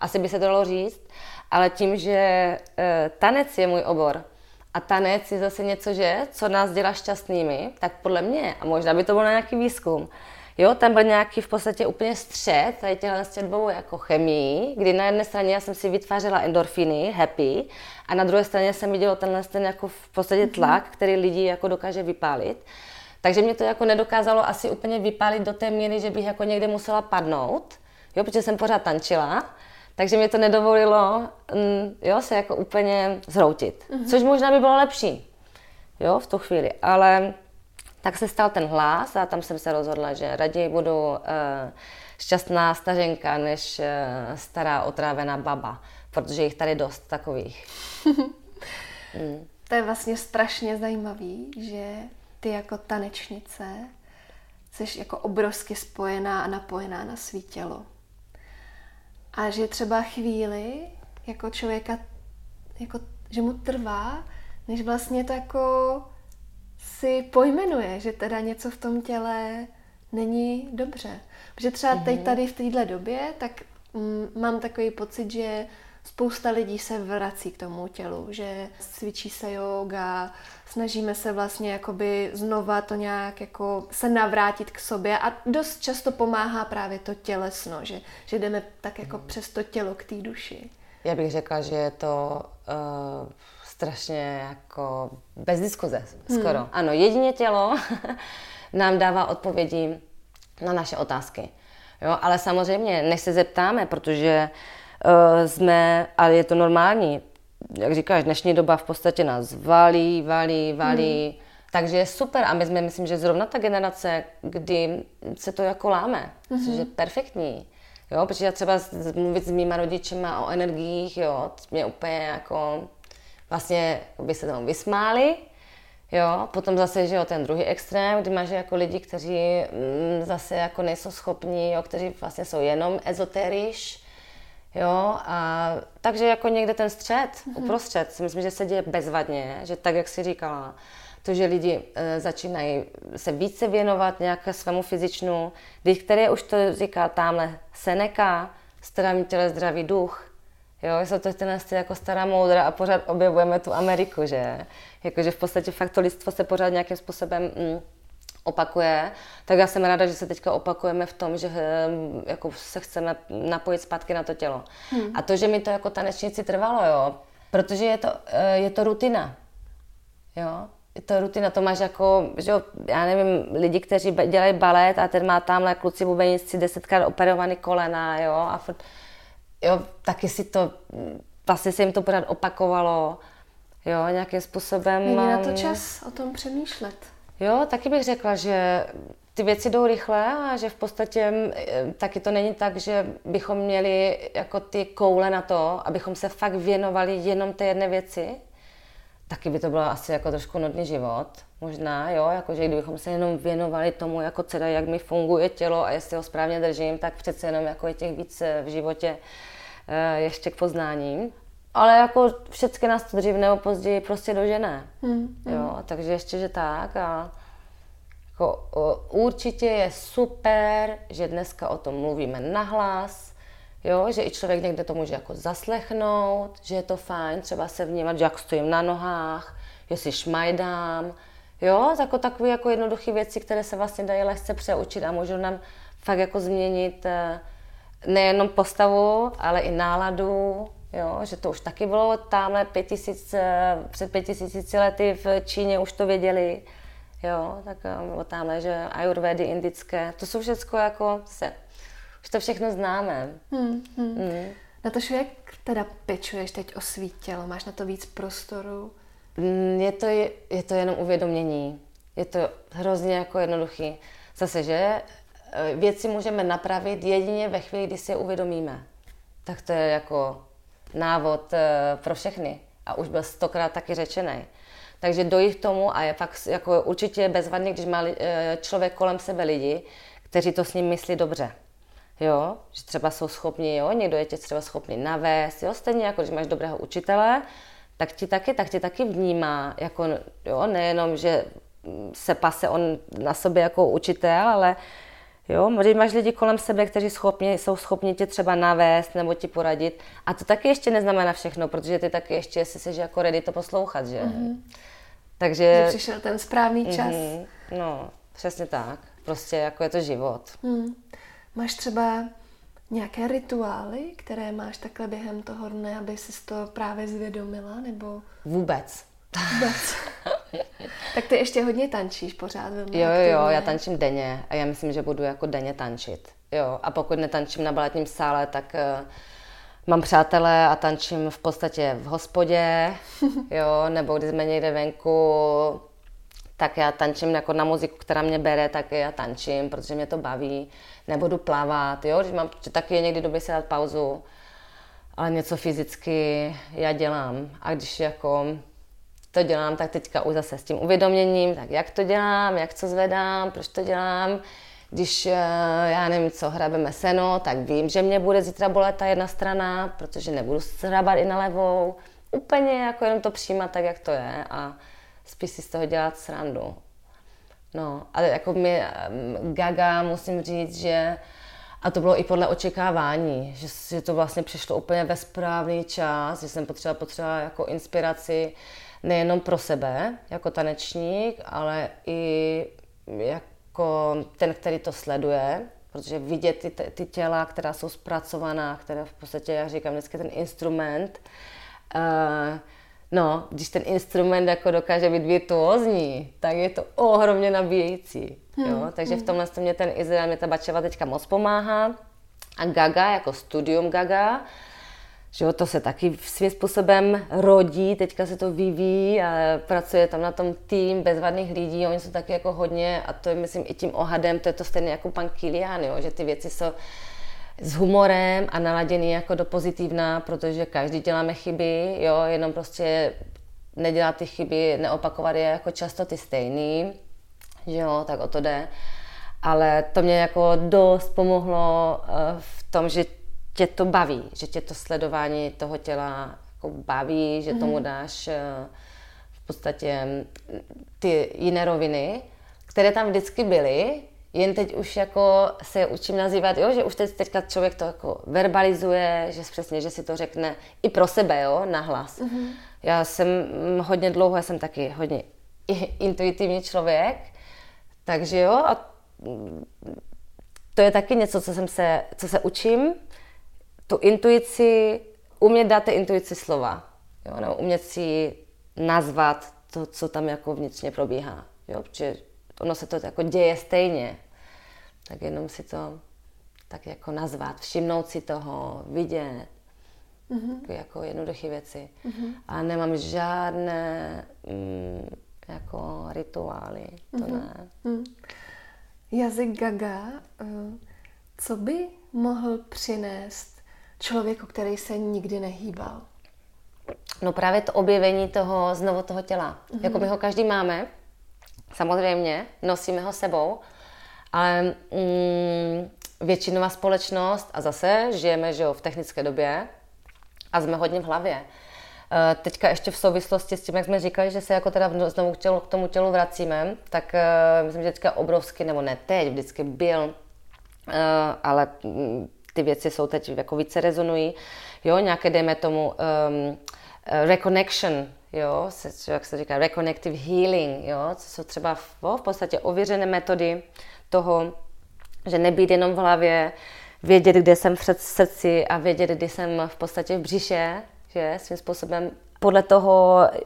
asi by se to dalo říct, ale tím, že e, tanec je můj obor, a tanec je zase něco, že, co nás dělá šťastnými, tak podle mě, a možná by to bylo na nějaký výzkum, Jo, tam byl nějaký v podstatě úplně střed tady těchto z dvou jako chemii, kdy na jedné straně já jsem si vytvářela endorfiny, happy, a na druhé straně jsem viděla tenhle ten jako v podstatě mhm. tlak, který lidi jako dokáže vypálit. Takže mě to jako nedokázalo asi úplně vypálit do té míry, že bych jako někde musela padnout, jo, protože jsem pořád tančila, takže mi to nedovolilo mm, jo, se jako úplně zhroutit. Mm-hmm. Což možná by bylo lepší jo, v tu chvíli. Ale tak se stal ten hlas a tam jsem se rozhodla, že raději budu uh, šťastná stařenka, než uh, stará otrávená baba, protože jich tady dost takových. mm. To je vlastně strašně zajímavý, že ty jako tanečnice jsi jako obrovsky spojená a napojená na svý tělo. A že třeba chvíli jako člověka, jako, že mu trvá, než vlastně to jako si pojmenuje, že teda něco v tom těle není dobře. Protože třeba teď mhm. tady v této době, tak mm, mám takový pocit, že spousta lidí se vrací k tomu tělu, že cvičí se yoga, snažíme se vlastně jakoby znova to nějak jako se navrátit k sobě a dost často pomáhá právě to tělesno, že, že jdeme tak jako mm. přes to tělo k té duši. Já bych řekla, že je to uh, strašně jako bez diskuze skoro. Hmm. Ano, jedině tělo nám dává odpovědi na naše otázky. Jo, ale samozřejmě, než se zeptáme, protože uh, jsme, ale je to normální, jak říkáš, dnešní doba v podstatě nás valí, valí, valí, hmm. takže je super a my jsme, myslím, že zrovna ta generace, kdy se to jako láme, hmm. což je perfektní. Jo, protože já třeba mluvit s mýma rodičima o energiích, jo, mě úplně jako vlastně by se tomu vysmáli, Jo, potom zase, že jo, ten druhý extrém, kdy máš jako lidi, kteří mm, zase jako nejsou schopní, jo, kteří vlastně jsou jenom ezoteriš, jo, a takže jako někde ten střed, mm-hmm. uprostřed, si myslím, že se děje bezvadně, že tak, jak jsi říkala, to, že lidi e, začínají se více věnovat nějaké svému fyzičnu, když které už to říká tamhle Seneca, zdravý těle, zdravý duch, Jo, jsou to tyhle jako stará moudra a pořád objevujeme tu Ameriku, že? Jakože v podstatě fakt to lidstvo se pořád nějakým způsobem mm, opakuje, tak já jsem ráda, že se teďka opakujeme v tom, že hm, jako se chceme napojit zpátky na to tělo. Hmm. A to, že mi to jako tanečnici trvalo, jo, protože je to, eh, je to rutina. Jo, je to rutina, to máš jako, že jo, já nevím, lidi, kteří dělají balet a ten má tamhle kluci bubenici desetkrát operovaný kolena, jo, a furt, jo, taky si to, vlastně se jim to pořád opakovalo, jo, nějakým způsobem. Není na to čas o tom přemýšlet. Jo, taky bych řekla, že ty věci jdou rychle a že v podstatě taky to není tak, že bychom měli jako ty koule na to, abychom se fakt věnovali jenom té jedné věci. Taky by to bylo asi jako trošku nudný život, možná, jo, jakože kdybychom se jenom věnovali tomu, jako teda, jak mi funguje tělo a jestli ho správně držím, tak přece jenom jako je těch víc v životě Eh, ještě k poznání. Ale jako všechny nás to dřív nebo později prostě dožené. Hmm, hmm. Jo, takže ještě, že tak. A jako, určitě je super, že dneska o tom mluvíme nahlas, jo, že i člověk někde to může jako zaslechnout, že je to fajn třeba se vnímat, že jak stojím na nohách, jestli šmajdám, jo, jako takové jako jednoduché věci, které se vlastně dají lehce přeučit a můžou nám fakt jako změnit uh, nejenom postavu, ale i náladu, jo, že to už taky bylo tamhle pět tisíc, eh, před pět tisíci lety v Číně už to věděli, jo, tak eh, bylo tamhle, že ajurvedy indické, to jsou všechno jako se, už to všechno známe. Hmm, hmm. Hmm. Na to, jak teda pečuješ teď o svý tělo? Máš na to víc prostoru? Mm, je to, je to jenom uvědomění. Je to hrozně jako jednoduchý. Zase, že Eh, věci můžeme napravit jedině ve chvíli, kdy si je uvědomíme. Tak to je jako návod eh, pro všechny. A už byl stokrát taky řečený. Takže dojít k tomu a je fakt jako určitě bezvadný, když má eh, člověk kolem sebe lidi, kteří to s ním myslí dobře. Jo, že třeba jsou schopni, jo, někdo je tě třeba schopný navést, jo, stejně jako když máš dobrého učitele, tak ti taky, tak ti taky vnímá, jako, jo, nejenom, že se pase on na sobě jako učitel, ale Jo, možná máš lidi kolem sebe, kteří schopni, jsou schopni tě třeba navést nebo ti poradit. A to taky ještě neznamená všechno, protože ty taky ještě jsi si jako ready to poslouchat, že? Mm-hmm. Takže... Že přišel ten správný čas. Mm-hmm. No, přesně tak. Prostě jako je to život. Mm. Máš třeba nějaké rituály, které máš takhle během toho dne, aby si to právě zvědomila, nebo... Vůbec. Vůbec. tak ty ještě hodně tančíš pořád. Jo, jo, jo, já tančím denně a já myslím, že budu jako denně tančit. Jo, a pokud netančím na baletním sále, tak uh, mám přátelé a tančím v podstatě v hospodě, jo, nebo když jsme někde venku, tak já tančím jako na muziku, která mě bere, tak já tančím, protože mě to baví. Nebudu plavat, jo, když mám taky někdy doby si dát pauzu, ale něco fyzicky já dělám. A když jako to dělám, tak teďka už zase s tím uvědoměním, tak jak to dělám, jak co zvedám, proč to dělám. Když, eh, já nevím co, hrabeme seno, tak vím, že mě bude zítra bolet ta jedna strana, protože nebudu hrabat i na levou. Úplně jako jenom to přijímat tak, jak to je a spíš si z toho dělat srandu. No, ale jako mi Gaga musím říct, že a to bylo i podle očekávání, že, že to vlastně přišlo úplně ve správný čas, že jsem potřeba potřeba jako inspiraci nejenom pro sebe jako tanečník, ale i jako ten, který to sleduje, protože vidět ty, ty těla, která jsou zpracovaná, které v podstatě, jak říkám, vždycky ten instrument, uh, no, když ten instrument jako dokáže být virtuózní, tak je to ohromně nabíjející. Hmm. Jo? Takže v hmm. tomhle mě ten Izrael, mě ta Bačeva teďka moc pomáhá. A Gaga, jako studium Gaga, že to se taky svým způsobem rodí, teďka se to vyvíjí a pracuje tam na tom tým bezvadných lidí, oni jsou taky jako hodně, a to je myslím i tím ohadem, to je to stejné jako pan Kilian, jo, že ty věci jsou s humorem a naladěný jako do pozitivna, protože každý děláme chyby, jo, jenom prostě nedělat ty chyby, neopakovat je jako často ty stejný, že jo, tak o to jde. Ale to mě jako dost pomohlo eh, v tom, že tě to baví, že tě to sledování toho těla jako baví, že mm-hmm. tomu dáš eh, v podstatě mm, ty jiné roviny, které tam vždycky byly, jen teď už jako se učím nazývat, jo, že už teď, teďka člověk to jako verbalizuje, že přesně, že si to řekne i pro sebe, jo, nahlas. Mm-hmm. Já jsem mm, hodně dlouho, já jsem taky hodně intuitivní člověk, takže jo, a to je taky něco, co jsem se, co se učím, tu intuici, umět dát té intuici slova, jo, nebo umět si nazvat to, co tam jako vnitřně probíhá, jo, protože ono se to jako děje stejně, tak jenom si to tak jako nazvat, všimnout si toho, vidět, mm-hmm. jako jednoduché věci. Mm-hmm. A nemám žádné mm, jako rituály, to mm-hmm. ne. Mm. Jazyk Gaga, eh, co by mohl přinést člověku, který se nikdy nehýbal? No právě to objevení toho, znovu toho těla. Mm-hmm. Jako my ho každý máme, samozřejmě, nosíme ho sebou, ale mm, většinová společnost, a zase žijeme že jo, v technické době a jsme hodně v hlavě. E, teďka ještě v souvislosti s tím, jak jsme říkali, že se jako teda znovu k, tělu, k tomu tělu vracíme, tak e, myslím, že teďka obrovský, nebo ne teď, vždycky byl, e, ale mm, ty věci jsou teď jako více rezonují, jo, nějaké, dejme tomu, um, reconnection, jo, se, jak se říká, reconnective healing, jo, co jsou třeba v, v podstatě ověřené metody toho, že nebýt jenom v hlavě, vědět, kde jsem v srdci a vědět, kdy jsem v podstatě v břiše, že svým způsobem podle toho eh,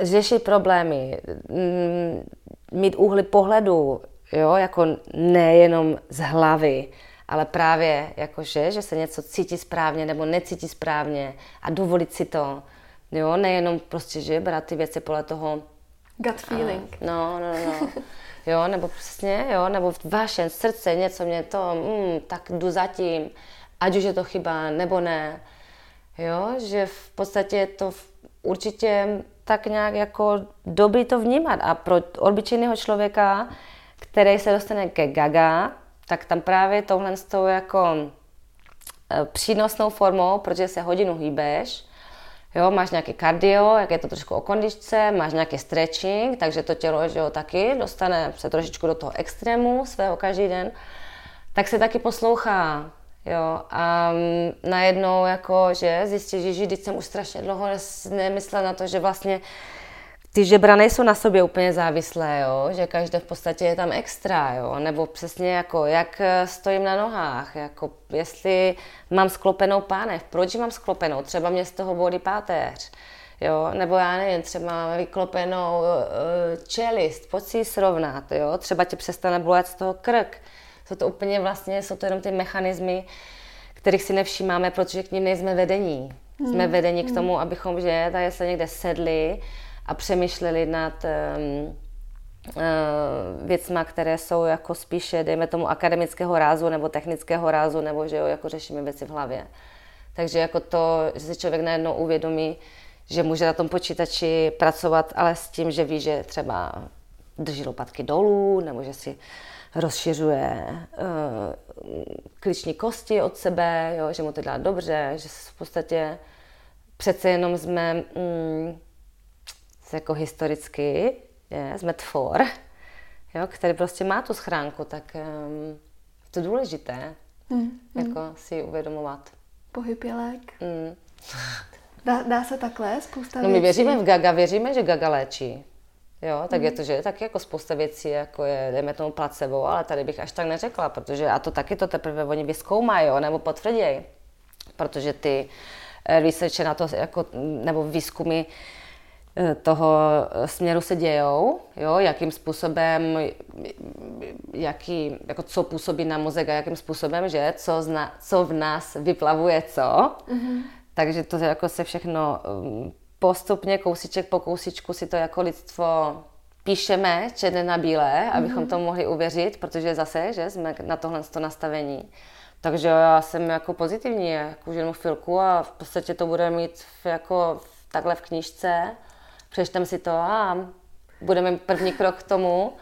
řešit problémy, mm, mít úhly pohledu, jo, jako nejenom z hlavy, ale právě jakože, že se něco cítí správně nebo necítí správně a dovolit si to, jo, nejenom prostě, že brát ty věci podle toho. Gut feeling. A, no, no, no. jo, nebo přesně, jo, nebo v vašem srdce něco mě to, mm, tak jdu zatím, ať už je to chyba nebo ne, jo, že v podstatě je to určitě tak nějak jako dobrý to vnímat a pro obyčejného člověka, který se dostane ke gaga, tak tam právě tohle s tou jako e, přínosnou formou, protože se hodinu hýbeš, Jo, máš nějaký kardio, jak je to trošku o kondičce, máš nějaký stretching, takže to tělo že jo, taky dostane se trošičku do toho extrému svého každý den, tak se taky poslouchá. Jo, a mm, najednou jako, že zjistíš, že když jsem už strašně dlouho nemyslela na to, že vlastně ty žebra nejsou na sobě úplně závislé, jo? že každé v podstatě je tam extra, jo? nebo přesně jako, jak eh, stojím na nohách, jako jestli mám sklopenou pánev, proč mám sklopenou, třeba mě z toho bolí páteř, jo? nebo já nevím, třeba mám vyklopenou uh, čelist, pojď si ji srovnat, jo? třeba tě přestane bolet z toho krk, jsou to úplně vlastně, jsou to jenom ty mechanismy, kterých si nevšímáme, protože k ním nejsme vedení. Jsme hmm. vedeni k hmm. tomu, abychom, že tady se někde sedli, a přemýšleli nad uh, věcma, které jsou jako spíše, dejme tomu, akademického rázu nebo technického rázu, nebo že jo, jako řešíme věci v hlavě. Takže jako to, že si člověk najednou uvědomí, že může na tom počítači pracovat, ale s tím, že ví, že třeba drží lopatky dolů, nebo že si rozšiřuje uh, klíční kosti od sebe, jo, že mu to dělá dobře, že v podstatě přece jenom jsme mm, jako historicky, je, jsme tvor, jo, který prostě má tu schránku, tak um, to je důležité, mm, jako mm. si uvědomovat. Pohyb je lék. Mm. Dá, dá se takhle spousta No my věříme v Gaga, věříme, že Gaga léčí. Jo, tak mm. je to, že tak jako spousta věcí, jako je, dejme tomu placebo, ale tady bych až tak neřekla, protože a to taky to teprve oni vyzkoumají, jo, nebo potvrdějí, protože ty eh, researche na to, jako, nebo výzkumy toho směru se dějou, jo, jakým způsobem, jaký, jako co působí na mozek a jakým způsobem, že, co, zna, co v nás vyplavuje co, mm-hmm. takže to jako se všechno um, postupně, kousíček po kousíčku si to jako lidstvo píšeme černé na bílé, abychom mm-hmm. to mohli uvěřit, protože zase, že jsme na tohle to nastavení. Takže já jsem jako pozitivní, jako ženu chvilku a v podstatě to budeme mít v, jako takhle v knížce, přečtem si to a budeme první krok k tomu,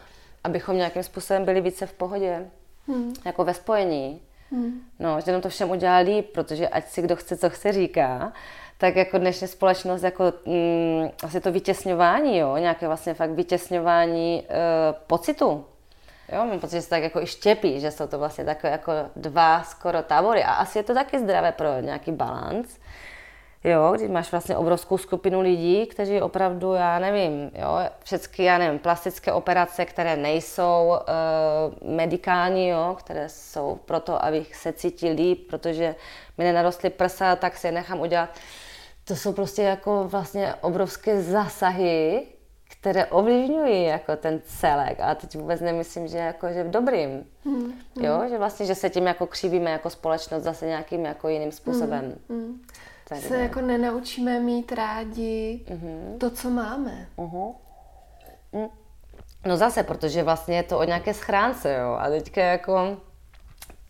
abychom nějakým způsobem byli více v pohodě, mm. jako ve spojení. Mm. No, že nám to všem udělá líp, protože ať si kdo chce, co chce říká, tak jako dnešní společnost, jako mm, asi to vytěsňování, jo, nějaké vlastně fakt vytěsňování e, pocitu. Jo, mám pocit, že se tak jako i štěpí, že jsou to vlastně takové jako dva skoro tábory a asi je to taky zdravé pro nějaký balans. Jo, když máš vlastně obrovskou skupinu lidí, kteří opravdu, já nevím, jo, všechny, já nevím, plastické operace, které nejsou e, medikální, jo, které jsou proto, abych se cítil líp, protože mi nenarostly prsa, tak si je nechám udělat to jsou prostě jako vlastně obrovské zásahy, které ovlivňují jako ten celek. A teď vůbec nemyslím, že jako, že v dobrým. Hmm, hmm. Jo, že vlastně, že se tím jako křivíme jako společnost zase nějakým jako jiným způsobem. Hmm, hmm. Tak, se ne. jako nenaučíme mít rádi hmm. to, co máme. Uh-huh. No zase, protože vlastně je to o nějaké schránce, jo. A teďka jako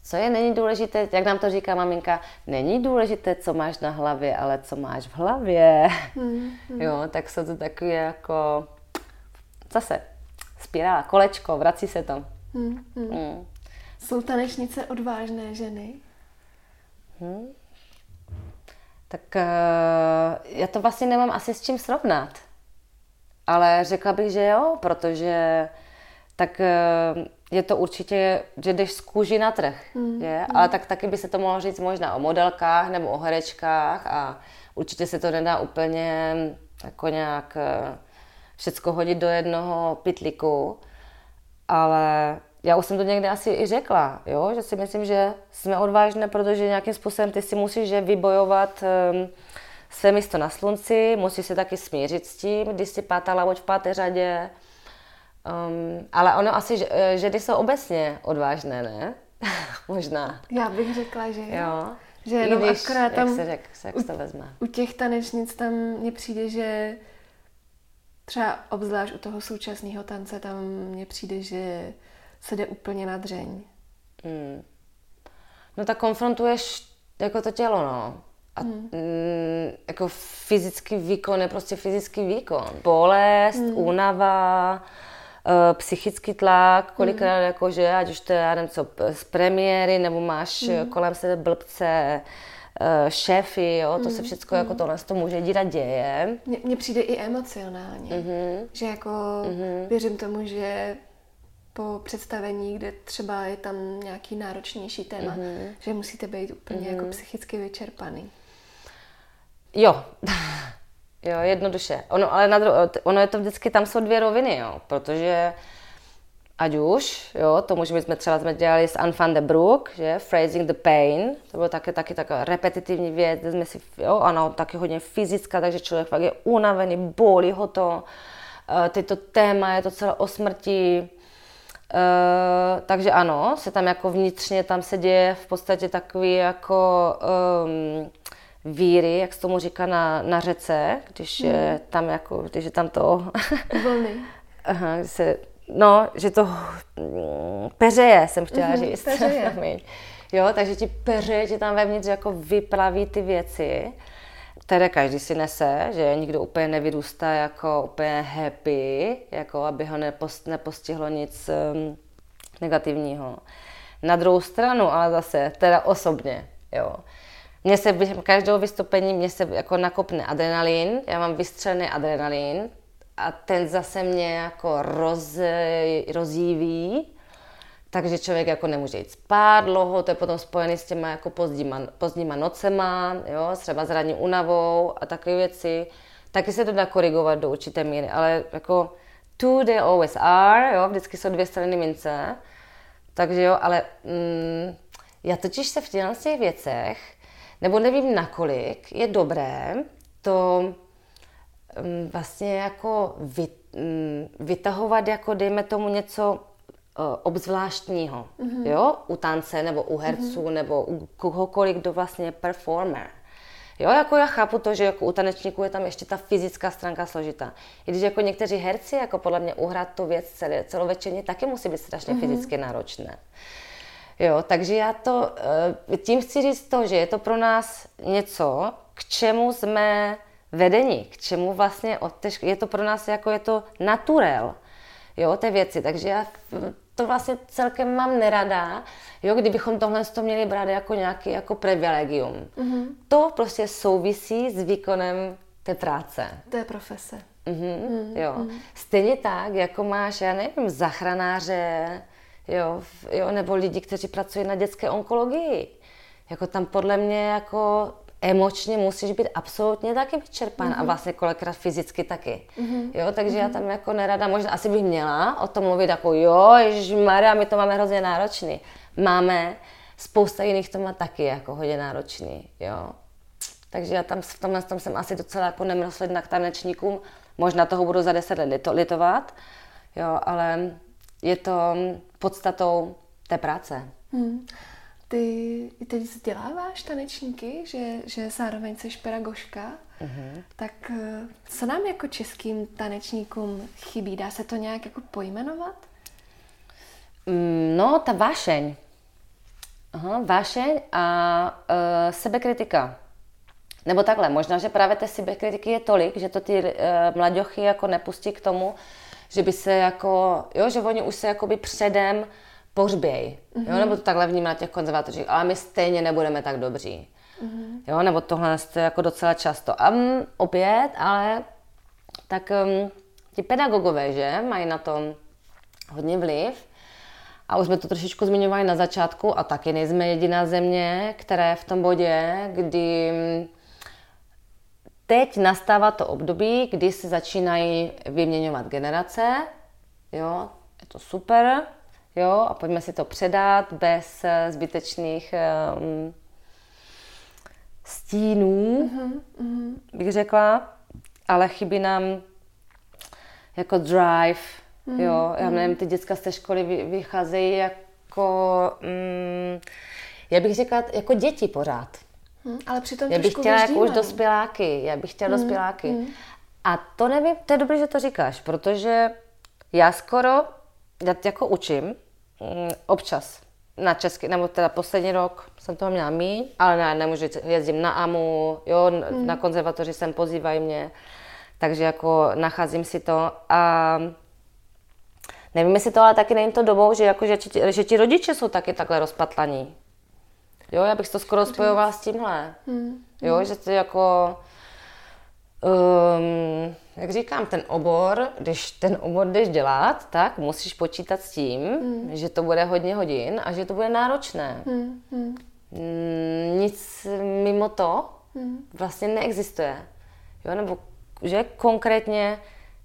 co je není důležité, jak nám to říká maminka, není důležité, co máš na hlavě, ale co máš v hlavě. Mm, mm. Jo, tak jsou to takové jako zase spirála, kolečko, vrací se to. Mm, mm. Mm. Jsou tanečnice odvážné ženy? Hmm. Tak uh, já to vlastně nemám asi s čím srovnat. Ale řekla bych, že jo, protože tak uh, je to určitě, že jdeš z kůži na trh, mm. je? Mm. ale tak taky by se to mohlo říct možná o modelkách nebo o herečkách a určitě se to nedá úplně jako nějak eh, všecko hodit do jednoho pytliku, ale já už jsem to někde asi i řekla, jo? že si myslím, že jsme odvážné, protože nějakým způsobem ty si musíš že vybojovat um, své místo na slunci, musíš se taky smířit s tím, když si pátá loď v páté řadě, Um, ale ono asi, eh, ženy jsou obecně odvážné, ne? Možná. Já bych řekla, že jo. Že jenom když, akorát tam, jak se, řek, jak se to vezme. U, u těch tanečnic tam mně přijde, že třeba obzvlášť u toho současného tance tam mně přijde, že se jde úplně na dřeň. Hmm. No tak konfrontuješ jako to tělo, no. A hmm. mm, jako fyzický výkon je prostě fyzický výkon. Bolest, hmm. únava, uh, psychický tlak, kolikrát mm. jako, že ať už to je, já nevím co, z premiéry, nebo máš mm. kolem sebe blbce, uh, šéfy, jo, to mm. se všechno mm. jako tohle to může dít a děje. Mně přijde i emocionálně, mm-hmm. že jako mm-hmm. věřím tomu, že po představení, kde třeba je tam nějaký náročnější téma, mm-hmm. že musíte být úplně mm-hmm. jako psychicky vyčerpaný. Jo, Jo, jednoduše. Ono, ale na dru- ono je to vždycky, tam jsou dvě roviny, jo, protože ať už, jo, to můžeme, jsme třeba jsme dělali s Anne van de Broek, že, Phrasing the Pain, to bylo taky, taky taková repetitivní věc, kde jsme si, jo, ano, taky hodně fyzická, takže člověk fakt je unavený, bolí ho to, uh, tyto téma je to celé o smrti, Uh, takže ano, se tam jako vnitřně tam se děje v podstatě takový jako um, víry, jak se tomu říká na, na řece, když hmm. je tam jako, když je tam to... Vlny. Aha, se, no, že to mm, peřeje, jsem chtěla mm-hmm, říct. Peřeje. jo, takže ti peřeje, ti tam vevnitř jako vyplaví ty věci. Které každý si nese, že nikdo úplně nevyrůstá jako úplně happy, jako aby ho nepost, nepostihlo nic um, negativního. Na druhou stranu, ale zase, teda osobně, jo. Mně se během každého vystoupení mě se jako nakopne adrenalin, já mám vystřelený adrenalin a ten zase mě jako roz, rozjíví takže člověk jako nemůže jít spát dlouho, to je potom spojené s těma jako pozdíma, pozdíma nocema, jo, třeba s ranní unavou a takové věci. Taky se to dá korigovat do určité míry, ale jako two they always are, jo, vždycky jsou dvě strany mince. Takže jo, ale mm, já totiž se v těch věcech, nebo nevím nakolik, je dobré to mm, vlastně jako vy, mm, vytahovat jako dejme tomu něco obzvláštního, mm-hmm. jo, u tance nebo u herců mm-hmm. nebo u kohokoliv, kdo vlastně je performer. Jo, jako já chápu to, že jako u tanečníků je tam ještě ta fyzická stránka složitá. I když jako někteří herci, jako podle mě uhrát tu věc celé, celovečerně, taky musí být strašně mm-hmm. fyzicky náročné. Jo, takže já to, eh, tím chci říct to, že je to pro nás něco, k čemu jsme vedení, k čemu vlastně, je to pro nás jako je to naturel, jo, té věci. Takže já to vlastně celkem mám nerada, jo, kdybychom tohle to měli brát jako nějaký jako privilegium. Mm-hmm. To prostě souvisí s výkonem té práce. Té profese. Mm-hmm, mm-hmm. Jo. Mm-hmm. Stejně tak, jako máš, já nevím, zachranáře, jo, jo, nebo lidi, kteří pracují na dětské onkologii. Jako tam podle mě jako emočně musíš být absolutně taky vyčerpán mm-hmm. a mhm. vlastně kolikrát fyzicky taky. Mm-hmm. Jo, takže mm-hmm. já mhm. tam jako nerada, možná asi bych měla o tom mluvit jako jo, Maria, my to máme hrozně náročný. Máme, spousta jiných to má taky jako hodně náročný, jo. Takže já tam v tomhle tom jsem asi docela jako nemyslím k tanečníkům, možná toho budu za deset let litovat, jo, ale je to podstatou té práce. Mm ty teď vzděláváš tanečníky, že, že zároveň jsi pedagožka, uh-huh. tak eh, co nám jako českým tanečníkům chybí? Dá se to nějak jako pojmenovat? Mm, no, ta vášeň. Aha, vášeň a uh, sebekritika. Nebo takhle, možná, že právě té sebekritiky je tolik, že to ty uh, mladěchy jako nepustí k tomu, že by se jako, jo, že oni už se jakoby předem pohřběj, mm-hmm. jo, mhm. nebo to takhle vnímá na těch konzervatořích, ale my stejně nebudeme tak dobří. Mm-hmm. Jo, nebo tohle je jako docela často. A um, opět, ale tak um, ti pedagogové, že, mají na tom hodně vliv. A už jsme to trošičku zmiňovali na začátku a taky nejsme jediná země, která je v tom bodě, kdy teď nastává to období, kdy se začínají vyměňovat generace. Jo, je to super, jo, a pojďme si to předat bez eh, zbytečných um, stínů, mm-hmm. bych řekla, ale chybí nám jako drive, mm-hmm. jo, já mhm. nevím, ty děcka z té školy vycházejí jako, mm, já bych řekla, jako děti pořád. Hmm, ale přitom Já bych chtěla jako už dospěláky, já bych chtěla hmm, dospěláky. Hmm. A to nevím, to je dobré, že to říkáš, protože já skoro já jako učím mm, občas na česky, nebo teda poslední rok jsem toho měla míň, ale ne, nemůžu jezdím na AMU, jo, mm. na konzervatoři sem pozývají mě, takže jako nacházím si to a nevím, jestli to ale taky není to dobou, že, jako, že, ti, že ti rodiče jsou taky takhle rozpatlaní. Jo, já bych to skoro spojovala s tímhle. Mm. Jo, že to jako Um, jak říkám, ten obor, když ten obor jdeš dělat, tak musíš počítat s tím, mm. že to bude hodně hodin a že to bude náročné. Mm. Mm. Nic mimo to mm. vlastně neexistuje. Jo, nebo že konkrétně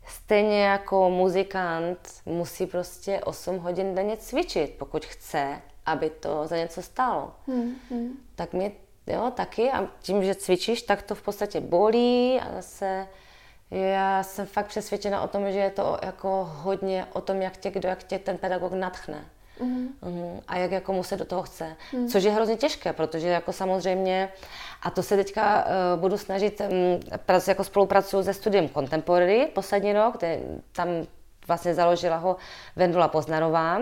stejně jako muzikant musí prostě 8 hodin denně cvičit, pokud chce, aby to za něco stálo. Mm. Mm. Tak mě jo, taky a tím, že cvičíš, tak to v podstatě bolí a zase já jsem fakt přesvědčena o tom, že je to jako hodně o tom, jak tě, kdo, jak tě ten pedagog natchne. Mm. Mm, a jak jako mu se do toho chce. Mm. Což je hrozně těžké, protože jako samozřejmě, a to se teďka uh, budu snažit, um, prac, jako spolupracuju se studiem Contemporary poslední rok, kde tam vlastně založila ho Vendula Poznarová,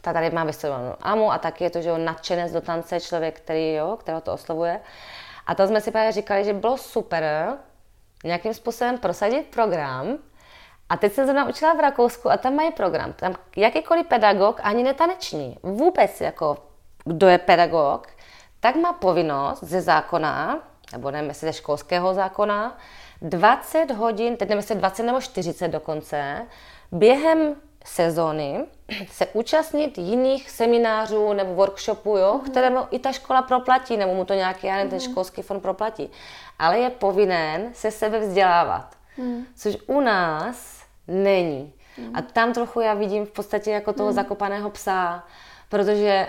ta tady má vystudovanou AMU a taky je to, že jo, nadšenec do tance, člověk, který, jo, kterého to oslovuje. A to jsme si právě říkali, že bylo super nějakým způsobem prosadit program, a teď jsem se naučila v Rakousku a tam mají program. Tam jakýkoliv pedagog, ani netaneční, vůbec jako kdo je pedagog, tak má povinnost ze zákona, nebo nevím, jestli ze školského zákona, 20 hodin, teď nevím, jestli 20 nebo 40 dokonce, během sezóny se účastnit jiných seminářů nebo workshopů, jo, mm-hmm. které mu i ta škola proplatí, nebo mu to nějaký, já nevím, ten mhm. školský fond proplatí. Ale je povinen se sebe vzdělávat. Mm. Což u nás není. Mm. A tam trochu já vidím v podstatě jako toho mm. zakopaného psa, protože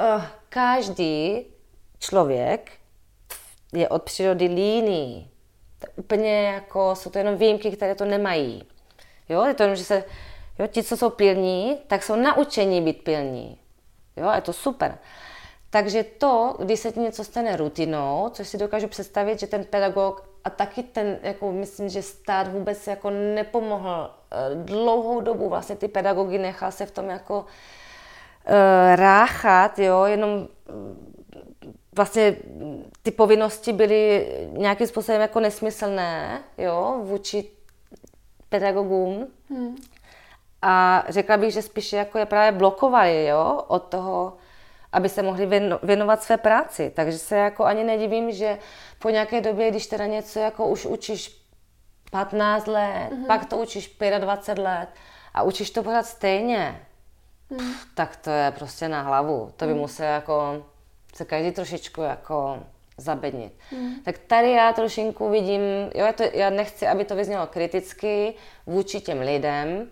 uh, každý člověk je od přírody líný. To úplně jako, jsou to jenom výjimky, které to nemají. Jo, je to jenom, že se, jo, ti, co jsou pilní, tak jsou naučení být pilní. Jo, je to super. Takže to, když se ti něco stane rutinou, což si dokážu představit, že ten pedagog a taky ten, jako myslím, že stát vůbec jako nepomohl eh, dlouhou dobu, vlastně ty pedagogy nechal se v tom jako uh, ráchat, jo, jenom vlastně ty povinnosti byly nějakým způsobem jako nesmyslné, jo, vůči pedagogům. Hmm. A řekla bych, že spíše jako je právě blokovali, jo, od toho, aby se mohli věnovat své práci. Takže se jako ani nedivím, že po nějaké době, když teda něco jako už učíš 15 let, mm-hmm. pak to učíš 25 let a učíš to pořád stejně, mm. tak to je prostě na hlavu. To by mm. musel jako se každý trošičku jako zabednit. Mm. Tak tady já trošinku vidím, jo, to, já nechci, aby to vyznělo kriticky vůči těm lidem,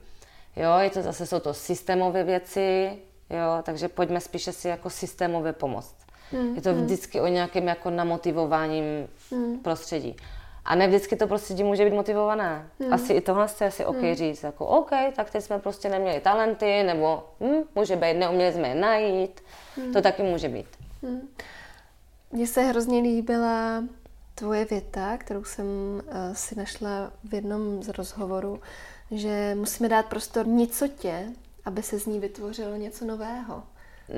jo, je to zase, jsou to systémové věci, jo, takže pojďme spíše si jako systémově pomoct. Mm. Je to hmm. vždycky o nějakém jako namotivováním mm. prostředí. A ne vždycky to prostředí může být motivované. Mm. Asi i tohle je asi OK mm. říct, jako OK, tak teď jsme prostě neměli talenty, nebo hm, může být, neuměli jsme je najít. Mm. To taky může být. Hmm. Mně se hrozně líbila tvoje věta, kterou jsem uh, si našla v jednom z rozhovorů, že musíme dát prostor nicotě, aby se z ní vytvořilo něco nového.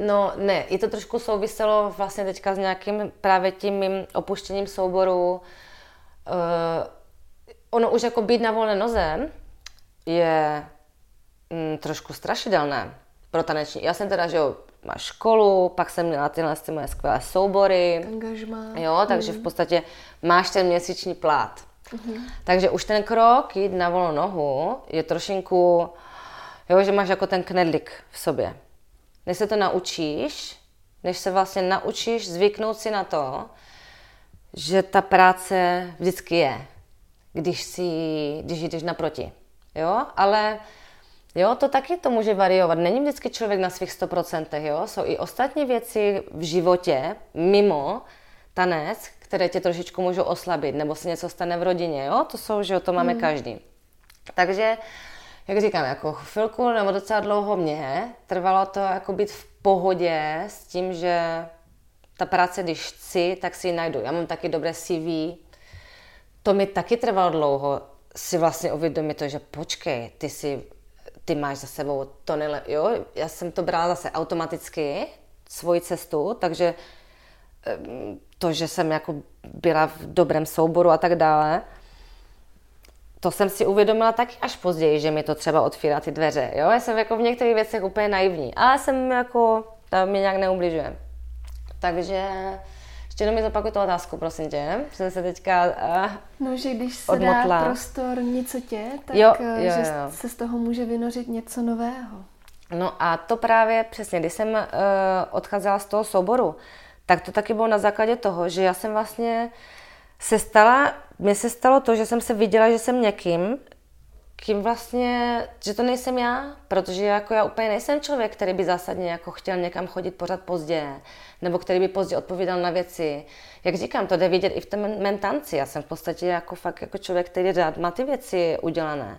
No ne, i to trošku souviselo vlastně teďka s nějakým právě tím mým opuštěním souboru. Uh, ono už jako být na volné noze je mm, trošku strašidelné pro taneční. Já jsem teda, že jo, školu, pak jsem měla tyhle ty moje skvělé soubory. Angažmá. Jo, takže mm. v podstatě máš ten měsíční plát. Mm-hmm. Takže už ten krok jít na volnou nohu je trošinku, jo, že máš jako ten knedlik v sobě. Než se to naučíš, než se vlastně naučíš zvyknout si na to, že ta práce vždycky je, když, si, když jdeš naproti. Jo, ale Jo, to taky to může variovat. Není vždycky člověk na svých 100%, jo? Jsou i ostatní věci v životě, mimo tanec, které tě trošičku můžou oslabit, nebo se něco stane v rodině, jo? To jsou, že jo, to máme mm. každý. Takže, jak říkám, jako chvilku nebo docela dlouho mě trvalo to jako být v pohodě s tím, že ta práce, když chci, tak si ji najdu. Já mám taky dobré CV. To mi taky trvalo dlouho si vlastně uvědomit to, že počkej, ty si ty máš za sebou to nele, jo, já jsem to brala zase automaticky, svoji cestu, takže to, že jsem jako byla v dobrém souboru a tak dále, to jsem si uvědomila taky až později, že mi to třeba otvírá ty dveře, jo, já jsem jako v některých věcech úplně naivní, ale jsem jako, tam mě nějak neubližuje. Takže ještě jenom mi zopakuj tu otázku, prosím tě. Jsem se teďka uh, No, že když se odmotla. dá prostor nicotě, tak jo, eh, jo, že jo. se z toho může vynořit něco nového. No a to právě přesně, když jsem uh, odcházela z toho souboru, tak to taky bylo na základě toho, že já jsem vlastně se stala, mně se stalo to, že jsem se viděla, že jsem někým, kým vlastně, že to nejsem já, protože jako já úplně nejsem člověk, který by zásadně jako chtěl někam chodit pořád pozdě, nebo který by pozdě odpovídal na věci. Jak říkám, to jde vidět i v té mentanci. Já jsem v podstatě jako fakt jako člověk, který rád má ty věci udělané.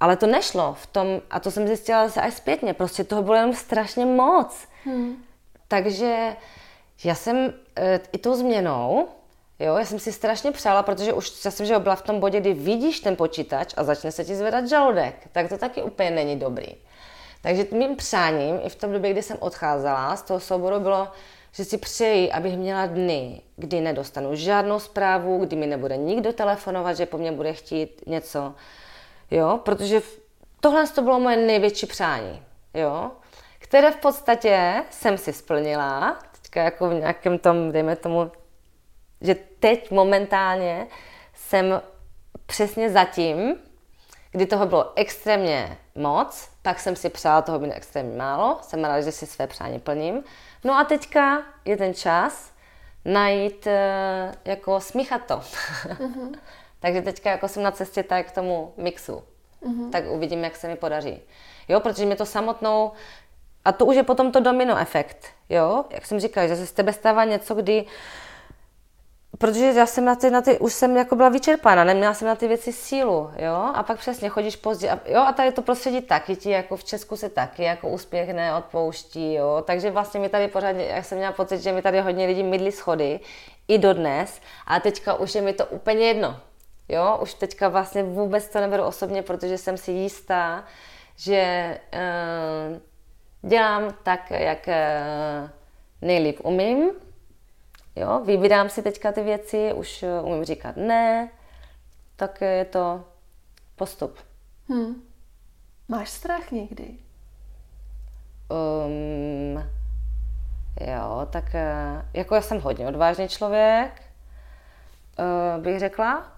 Ale to nešlo v tom, a to jsem zjistila zase až zpětně, prostě toho bylo jenom strašně moc. Hmm. Takže já jsem e, i tou změnou, Jo, já jsem si strašně přála, protože už já jsem že byla v tom bodě, kdy vidíš ten počítač a začne se ti zvedat žaludek, tak to taky úplně není dobrý. Takže mým přáním i v tom době, kdy jsem odcházela z toho souboru, bylo že si přeji, abych měla dny, kdy nedostanu žádnou zprávu, kdy mi nebude nikdo telefonovat, že po mně bude chtít něco, jo, protože tohle to bylo moje největší přání, jo, které v podstatě jsem si splnila, teďka jako v nějakém tom, dejme tomu, že teď momentálně jsem přesně zatím, kdy toho bylo extrémně moc, pak jsem si přála toho být extrémně málo, jsem ráda, že si své přání plním. No a teďka je ten čas najít, eh, jako smíchat to. Mm-hmm. Takže teďka jako jsem na cestě tak k tomu mixu. Mm-hmm. Tak uvidím, jak se mi podaří. Jo, protože mi to samotnou, a to už je potom to domino efekt, jo, jak jsem říkala, že se z tebe stává něco, kdy protože já jsem na ty, na ty, už jsem jako byla vyčerpána, neměla jsem na ty věci sílu, jo, a pak přesně chodíš pozdě, a, jo, a tady to prostředí taky ti, jako v Česku se taky jako úspěch neodpouští, jo, takže vlastně mi tady pořád, jak jsem měla pocit, že mi tady hodně lidí mydlí schody, i dodnes, a teďka už je mi to úplně jedno, jo, už teďka vlastně vůbec to neberu osobně, protože jsem si jistá, že uh, dělám tak, jak uh, nejlíp umím, Jo, vybírám si teďka ty věci, už eh, umím říkat ne, tak je to postup. Hmm. Máš strach někdy? Um, jo, tak uh, jako já jsem hodně odvážný člověk, uh, bych řekla.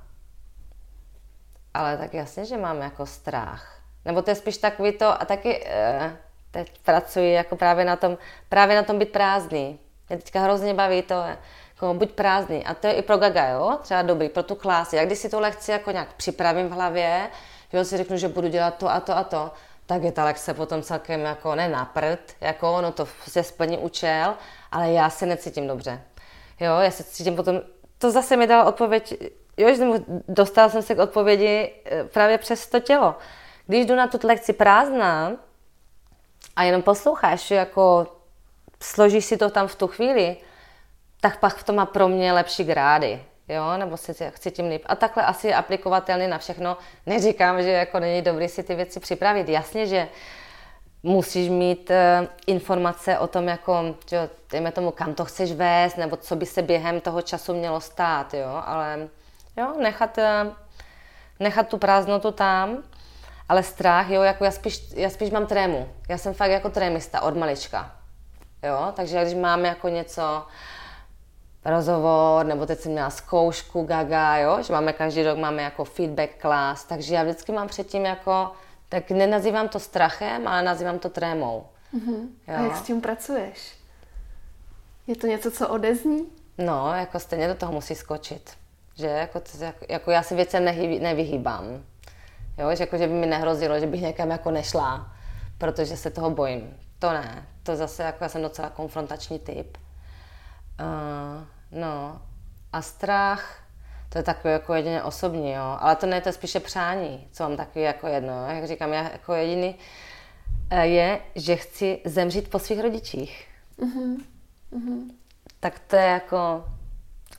Ale tak jasně, že mám jako strach. Nebo to je spíš takový to, a taky teď pracuji jako právě na tom, právě na tom být prázdný. Mě teďka hrozně baví to, jako buď prázdný. A to je i pro gaga, jo? Třeba dobrý, pro tu klási. Jak když si tu lekci jako nějak připravím v hlavě, jo, si řeknu, že budu dělat to a to a to, tak je ta lekce potom celkem jako ne na jako ono to se splní účel, ale já se necítím dobře. Jo, já se cítím potom, to zase mi dala odpověď, jo, že dostal jsem se k odpovědi eh, právě přes to tělo. Když jdu na tu lekci prázdná a jenom posloucháš, jako složíš si to tam v tu chvíli, tak pak to má pro mě lepší grády. Jo, nebo si chci tím líp. A takhle asi je aplikovatelný na všechno. Neříkám, že jako není dobrý si ty věci připravit. Jasně, že musíš mít uh, informace o tom, jako, že, dejme tomu, kam to chceš vést, nebo co by se během toho času mělo stát, jo, ale jo, nechat, uh, nechat tu prázdnotu tam, ale strach, jo, jako já spíš, já spíš mám trému. Já jsem fakt jako trémista od malička, jo, takže když máme jako něco, rozhovor, nebo teď jsem měla zkoušku gaga, jo, že máme každý rok máme jako feedback class, takže já vždycky mám předtím jako, tak nenazývám to strachem, ale nazývám to trémou. Uh-huh. A jak s tím pracuješ? Je to něco, co odezní? No, jako stejně do toho musí skočit. Že jako, jako, jako já si věcem nehy, nevyhýbám. Jo, že jako, že by mi nehrozilo, že bych někam jako nešla, protože se toho bojím. To ne. To zase jako já jsem docela konfrontační typ. Uh, no a strach, to je takový jako jedině osobní, jo. Ale to ne, to je spíše přání, co mám takový jako jedno. Jak říkám, já jako jediný eh, je, že chci zemřít po svých rodičích. Uh-huh. Uh-huh. Tak to je jako,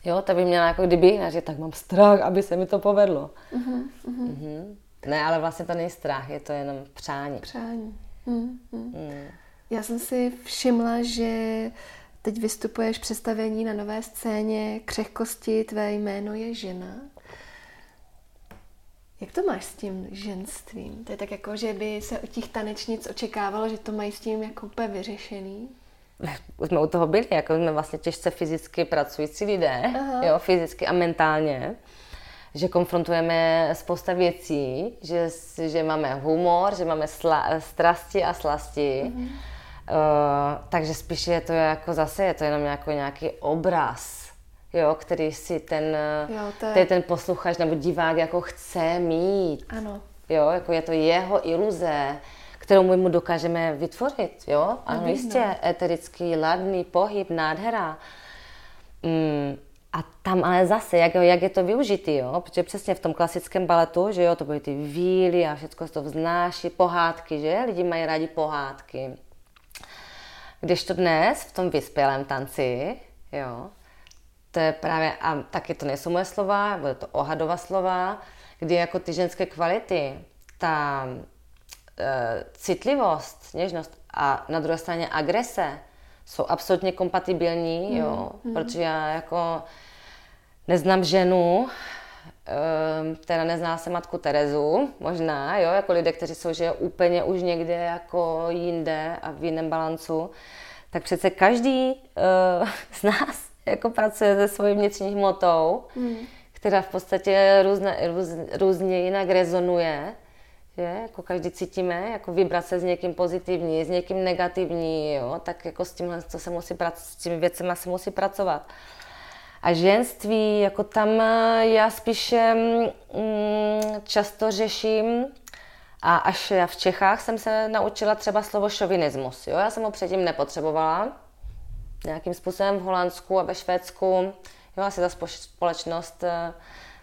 jo, to by měla jako kdyby, že tak mám strach, aby se mi to povedlo. Uh-huh. Uh-huh. Uh-huh. Ne, ale vlastně to není strach, je to jenom přání. Přání. Uh-huh. Uh-huh. Já jsem si všimla, že Teď vystupuješ představení na nové scéně Křehkosti, tvé jméno je žena. Jak to máš s tím ženstvím? To je tak jako, že by se od těch tanečnic očekávalo, že to mají s tím jako úplně vyřešený? Už jsme u toho byli, jako jsme vlastně těžce fyzicky pracující lidé, jo, fyzicky a mentálně, že konfrontujeme spousta věcí, že, že máme humor, že máme sla, strasti a slasti, mm-hmm Uh, takže spíš je to jako zase, je to jenom jako nějaký obraz, jo, který si ten, jo, to je... ten posluchač nebo divák jako chce mít. Ano. Jo, jako je to jeho iluze, kterou my mu dokážeme vytvořit, jo. Ano, jistě, no. eterický, ladný pohyb, nádhera. Mm, a tam ale zase, jak, jak je to využitý, jo? protože přesně v tom klasickém baletu, že jo, to byly ty víly a všechno to vznáší, pohádky, že? Lidi mají rádi pohádky. Když to dnes v tom vyspělém tanci, jo, to je právě, a taky to nejsou moje slova, bude to ohadova slova, kdy jako ty ženské kvality, ta e, citlivost, něžnost a na druhé straně agrese, jsou absolutně kompatibilní, mm. jo, mm. protože já jako neznám ženu, která nezná se matku Terezu, možná, jo, jako lidé, kteří jsou že úplně už někde jako jinde a v jiném balancu, tak přece každý uh, z nás jako pracuje se svojí vnitřní hmotou, mm. která v podstatě různe, růz, různě jinak rezonuje že? Jako každý cítíme, jako vibrace s někým pozitivní, s někým negativní, jo? tak jako s tímhle to se musí s těmi věcmi se musí pracovat. A ženství, jako tam eh, já spíše mm, často řeším, a až já v Čechách jsem se naučila třeba slovo šovinismus. Jo? Já jsem ho předtím nepotřebovala. Nějakým způsobem v Holandsku a ve Švédsku, jo, asi ta společnost eh,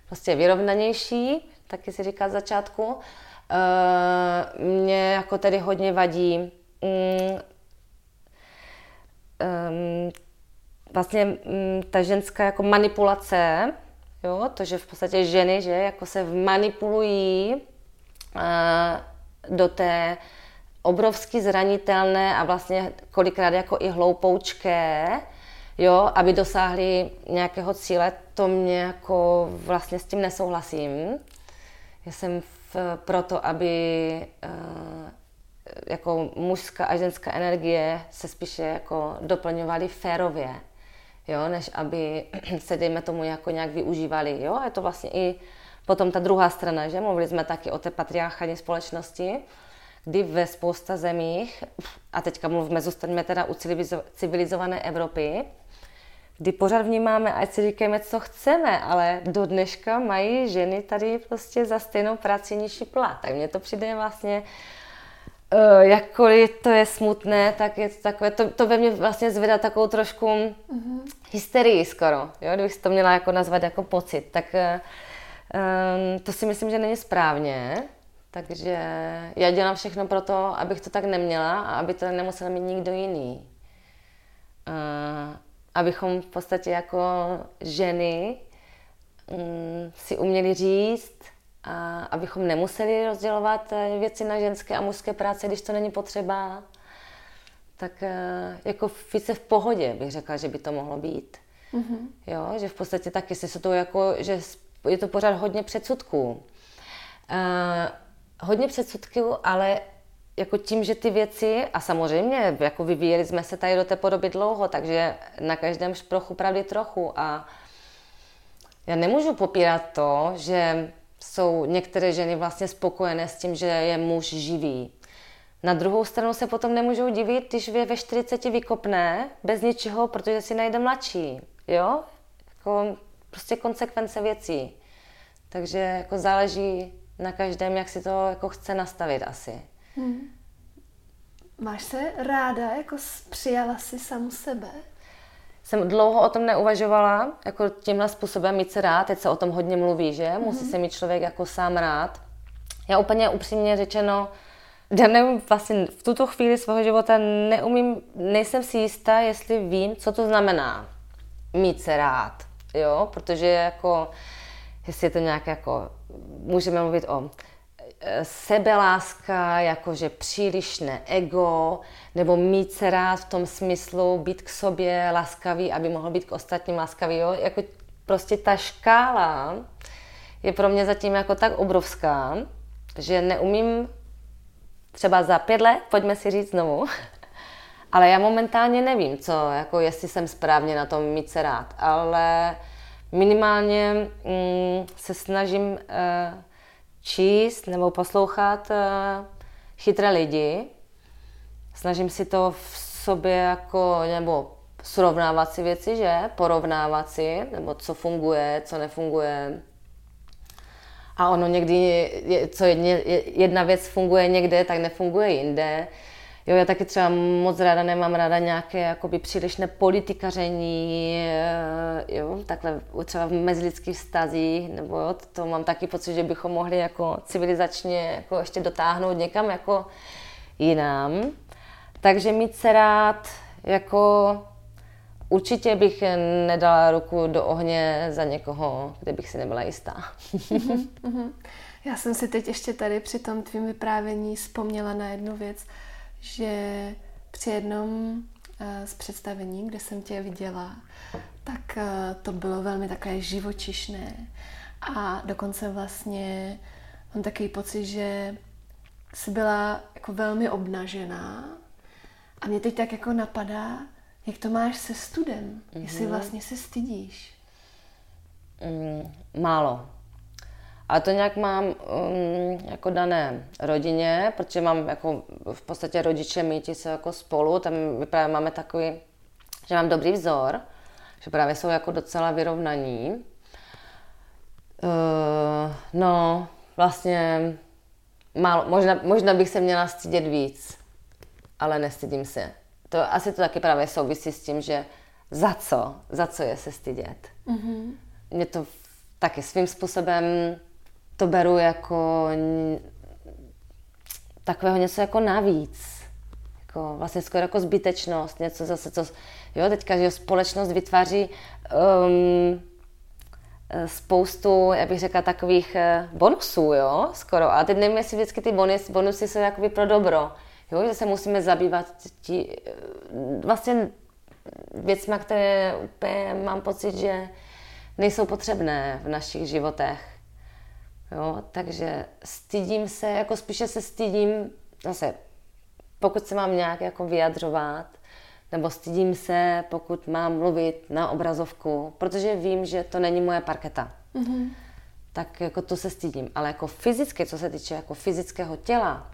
prostě je vyrovnanější, taky si říká z začátku. Uh, mě jako tedy hodně vadí um, um, vlastně um, ta ženská jako manipulace, jo, to, že v podstatě ženy, že jako se manipulují uh, do té obrovsky zranitelné a vlastně kolikrát jako i hloupoučké, jo, aby dosáhli nějakého cíle, to mě jako vlastně s tím nesouhlasím. Já jsem proto, aby uh, jako mužská a ženská energie se spíše jako doplňovaly férově, jo, než aby se, dejme tomu, jako nějak využívali. Jo? Je to vlastně i potom ta druhá strana, že mluvili jsme taky o té patriarchální společnosti, kdy ve spousta zemích, a teďka mluvíme, zůstaňme teda u civilizované Evropy, kdy pořád vnímáme, ať si říkáme, co chceme, ale do dneška mají ženy tady prostě za stejnou práci nižší plat. Tak mně to přijde vlastně, uh, jakkoliv to je smutné, tak je to takové, to, to ve mně vlastně zvedá takovou trošku mm-hmm. hysterii skoro, jo, kdybych to měla jako nazvat jako pocit. Tak um, to si myslím, že není správně. Takže já dělám všechno pro to, abych to tak neměla a aby to nemusel mít nikdo jiný. Uh, abychom v podstatě jako ženy um, si uměli říct, a abychom nemuseli rozdělovat eh, věci na ženské a mužské práce, když to není potřeba, tak uh, jako více v pohodě bych řekla, že by to mohlo být. Mm-hmm. Jo, že v podstatě taky se to jako, že je to pořád hodně předsudků. Uh, hodně předsudků, ale jako tím, že ty věci, a samozřejmě jako vyvíjeli jsme se tady do té podoby dlouho, takže na každém šprochu pravdy trochu a já nemůžu popírat to, že jsou některé ženy vlastně spokojené s tím, že je muž živý. Na druhou stranu se potom nemůžou divit, když je ve 40 vykopne bez ničeho, protože si najde mladší. Jo? Jako prostě konsekvence věcí. Takže jako záleží na každém, jak si to jako chce nastavit asi. Hmm. Máš se ráda, jako přijala si samu sebe? Jsem dlouho o tom neuvažovala, jako tímhle způsobem mít se rád, teď se o tom hodně mluví, že? Mm-hmm. Musí se mít člověk jako sám rád. Já úplně upřímně řečeno, já nevím, vlastně v tuto chvíli svého života neumím, nejsem si jistá, jestli vím, co to znamená mít se rád, jo, protože jako, jestli je to nějak jako, můžeme mluvit o sebeláska, jakože přílišné ego, nebo mít se rád v tom smyslu být k sobě laskavý, aby mohl být k ostatním laskavý. Jo? Jako prostě ta škála je pro mě zatím jako tak obrovská, že neumím třeba za pět let, pojďme si říct znovu, ale já momentálně nevím, co, jako jestli jsem správně na tom mít se rád, ale minimálně mm, se snažím uh, číst nebo poslouchat uh, chytré lidi. Snažím si to v sobě jako, nebo srovnávat si věci, že? Porovnávat si, nebo co funguje, co nefunguje. A ono někdy, co jedna věc funguje někde, tak nefunguje jinde. Jo, já taky třeba moc ráda nemám ráda nějaké jakoby přílišné politikaření, eh, jo, takhle třeba v mezilidských vztazích, nebo jo, to mám taky pocit, že bychom mohli jako civilizačně jako ještě dotáhnout někam jako jinam. Takže mít se rád, jako určitě bych nedala ruku do ohně za někoho, kde bych si nebyla jistá. Já jsem si teď ještě tady při tom tvým vyprávění vzpomněla na jednu věc, že při jednom uh, z představení, kde jsem tě viděla, tak uh, to bylo velmi takové živočišné. A dokonce vlastně mám takový pocit, že jsi byla jako velmi obnažená a mě teď tak jako napadá, jak to máš se studem, mm-hmm. jestli mhm. vlastně se stydíš. Mm, málo. A to nějak mám um, jako dané rodině, protože mám jako v podstatě rodiče míti se jako spolu, tam právě máme takový, že mám dobrý vzor, že právě jsou jako docela vyrovnaní. Uh, no, vlastně málo, možná, možná bych se měla stydět víc, ale nestydím se. To asi to taky právě souvisí s tím, že za co, za co je se stydět. Mm-hmm. Mě to taky svým způsobem to beru jako takového něco jako navíc. Jako vlastně skoro jako zbytečnost, něco zase, co, jo, teďka, že společnost vytváří um, spoustu, já bych řekla, takových eh, bonusů, jo, skoro. A teď nevím, jestli vždycky ty bonus, bonusy jsou jakoby pro dobro. Jo, že se musíme zabývat tí, vlastně věcmi, které úplně mám pocit, že nejsou potřebné v našich životech. Jo, takže stydím se, jako spíše se stydím, zase, pokud se mám nějak jako vyjadřovat, nebo stydím se, pokud mám mluvit na obrazovku, protože vím, že to není moje parketa. Mm-hmm. Tak jako to se stydím. Ale jako fyzicky, co se týče jako fyzického těla,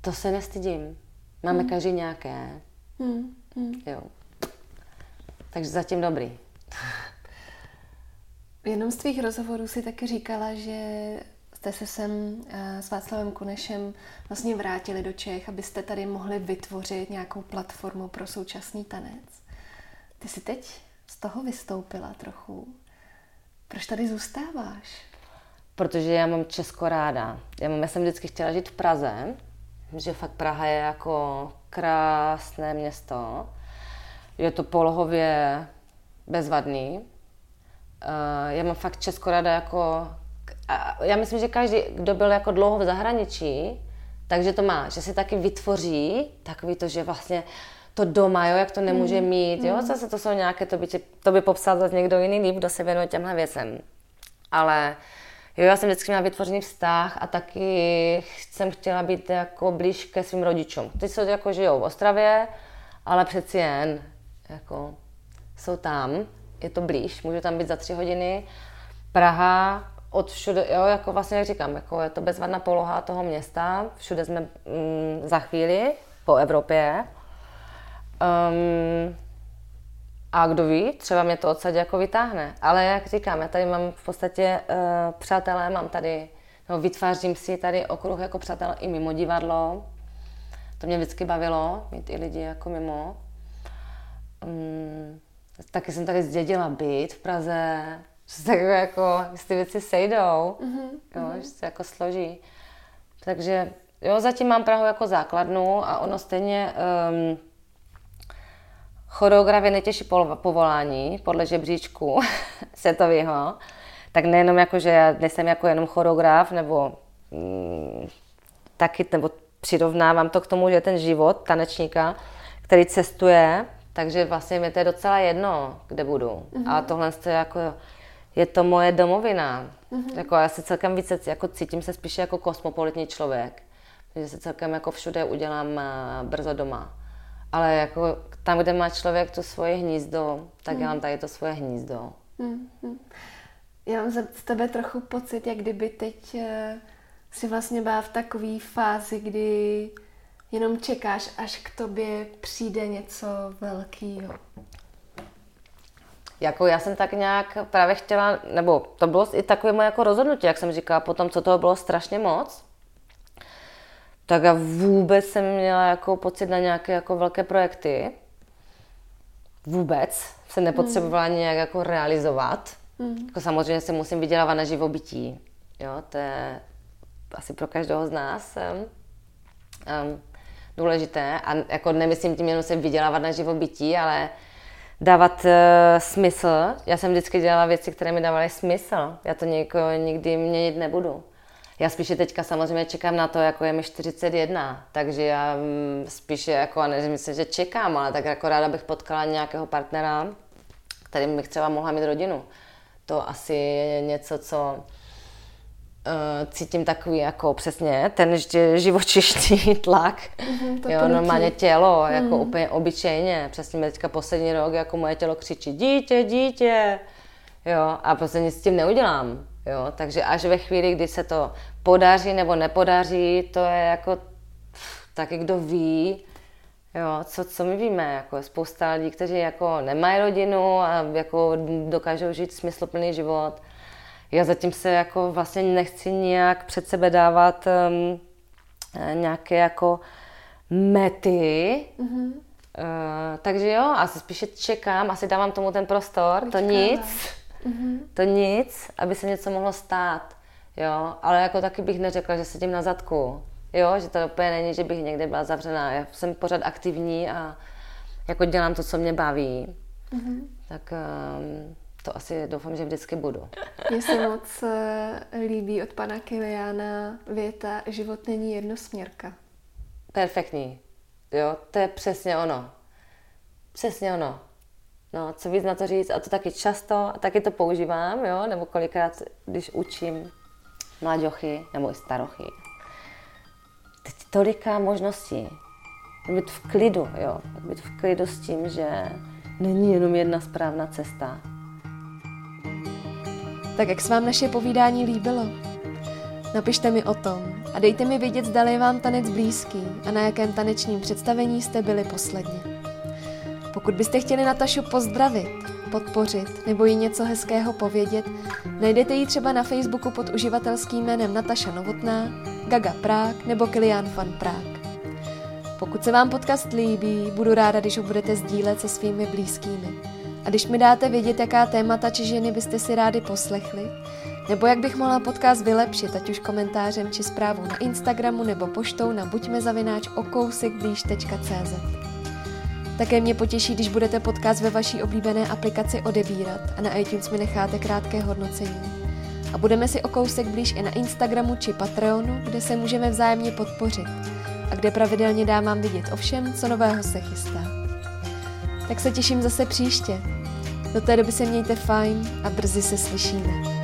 to se nestydím. Máme mm. každý nějaké. Mm. Mm. Jo. Takže zatím dobrý. V jednom z tvých rozhovorů si taky říkala, že jste se sem eh, s Václavem Kunešem vlastně vrátili do Čech, abyste tady mohli vytvořit nějakou platformu pro současný tanec. Ty jsi teď z toho vystoupila trochu. Proč tady zůstáváš? Protože já mám Česko ráda. Já, mám, já jsem vždycky chtěla žít v Praze, že fakt Praha je jako krásné město. Je to polohově bezvadný. Uh, já mám fakt Česko ráda jako... Já myslím, že každý, kdo byl jako dlouho v zahraničí, takže to má, že si taky vytvoří takový to, že vlastně to doma, jo, jak to nemůže mm. mít, jo, mm. zase to jsou nějaké, to by, to by popsal zase někdo jiný líp, kdo se věnuje těmhle věcem. Ale jo, já jsem vždycky měla vytvořený vztah a taky jsem chtěla být jako blíž ke svým rodičům. Teď jsou jako žijou v Ostravě, ale přeci jen jako jsou tam, je to blíž, můžu tam být za tři hodiny. Praha, od všude, jo, jako vlastně jak říkám, jako je to bezvadná poloha toho města, všude jsme mm, za chvíli po Evropě. Um, a kdo ví, třeba mě to odsadě jako vytáhne. Ale jak říkám, já tady mám v podstatě uh, přátelé, mám tady, no, vytvářím si tady okruh jako přátel i mimo divadlo. To mě vždycky bavilo, mít i lidi jako mimo. Um, taky jsem tady zdědila byt v Praze, že se jako, ty věci sejdou, mm-hmm. jo, mm-hmm. že se jako složí. Takže jo, zatím mám Prahu jako základnu a ono stejně um, choreograf je nejtěžší povolání podle žebříčku světového. Tak nejenom jako, že já nejsem jako jenom choreograf, nebo mm, taky, nebo přirovnávám to k tomu, že ten život tanečníka, který cestuje, takže vlastně mi to je docela jedno, kde budu. Mm-hmm. A tohle je jako, je to moje domovina. Mm-hmm. Jako já se celkem více, jako cítím se spíše jako kosmopolitní člověk. Že se celkem jako všude udělám eh, brzo doma. Ale jako tam, kde má člověk to svoje hnízdo, tak mm. já mám tady to svoje hnízdo. Mm-hmm. Já mám z tebe trochu pocit, jak kdyby teď uh, si vlastně byla v takové fázi, kdy jenom čekáš, až k tobě přijde něco velkého. Jako já jsem tak nějak právě chtěla, nebo to bylo i takové moje jako rozhodnutí, jak jsem říkala, potom, co toho bylo strašně moc, tak já vůbec jsem měla jako pocit na nějaké jako velké projekty. Vůbec se nepotřebovala mm. nějak jako realizovat. Mm. Jako samozřejmě se musím vydělávat na živobytí. Jo, to je asi pro každého z nás. Um, důležité. A jako nemyslím tím jenom se vydělávat na živobytí, ale dávat uh, smysl. Já jsem vždycky dělala věci, které mi dávaly smysl. Já to nikdy měnit nebudu. Já spíše teďka samozřejmě čekám na to, jako je mi 41, takže já mm, spíše jako, ne, myslím, že čekám, ale tak jako ráda bych potkala nějakého partnera, kterým bych třeba mohla mít rodinu. To asi je něco, co uh, cítím takový jako přesně ten živočišný tlak, mm-hmm, jo, normálně tělo, mm. jako mhm. úplně obyčejně. Přesně teďka poslední rok, jako moje tělo křičí dítě, dítě, jo, a prostě nic s tím neudělám. Jo, takže až ve chvíli, kdy se to podaří nebo nepodaří, to je jako taky kdo ví, jo, co, co my víme, jako spousta lidí, kteří jako nemají rodinu a jako dokážou žít smysluplný život. Já zatím se jako vlastně nechci nějak před sebe dávat um, nějaké jako mety, mm-hmm. Uh, takže jo, asi spíše čekám, asi dávám tomu ten prostor, Počkáme. to nic. Mm-hmm. To nic, aby se něco mohlo stát. Jo, ale jako taky bych neřekla, že sedím na zadku. Jo, že to úplně není, že bych někde byla zavřená. Já jsem pořád aktivní a jako dělám to, co mě baví. Mm-hmm. Tak um, to asi doufám, že vždycky budu. Mně se moc eh, líbí od pana Kiliána věta život není jednosměrka. Perfektní. Jo, to je přesně ono. Přesně ono. No, co víc na to říct, a to taky často, a taky to používám, jo, nebo kolikrát, když učím mladěchy nebo i starochy. Teď tolika možností. Být v klidu, jo, být v klidu s tím, že není jenom jedna správná cesta. Tak jak se vám naše povídání líbilo? Napište mi o tom a dejte mi vědět, zda je vám tanec blízký a na jakém tanečním představení jste byli posledně. Pokud byste chtěli Natašu pozdravit, podpořit nebo jí něco hezkého povědět, najdete ji třeba na Facebooku pod uživatelským jménem Nataša Novotná, Gaga Prák nebo Kilian Fan Prák. Pokud se vám podcast líbí, budu ráda, když ho budete sdílet se svými blízkými. A když mi dáte vědět, jaká témata či ženy byste si rádi poslechli, nebo jak bych mohla podcast vylepšit, ať už komentářem či zprávou na Instagramu nebo poštou na buďmezavináč také mě potěší, když budete podcast ve vaší oblíbené aplikaci odebírat a na iTunes mi necháte krátké hodnocení. A budeme si o kousek blíž i na Instagramu či Patreonu, kde se můžeme vzájemně podpořit a kde pravidelně dávám vidět o všem, co nového se chystá. Tak se těším zase příště. Do té doby se mějte fajn a brzy se slyšíme.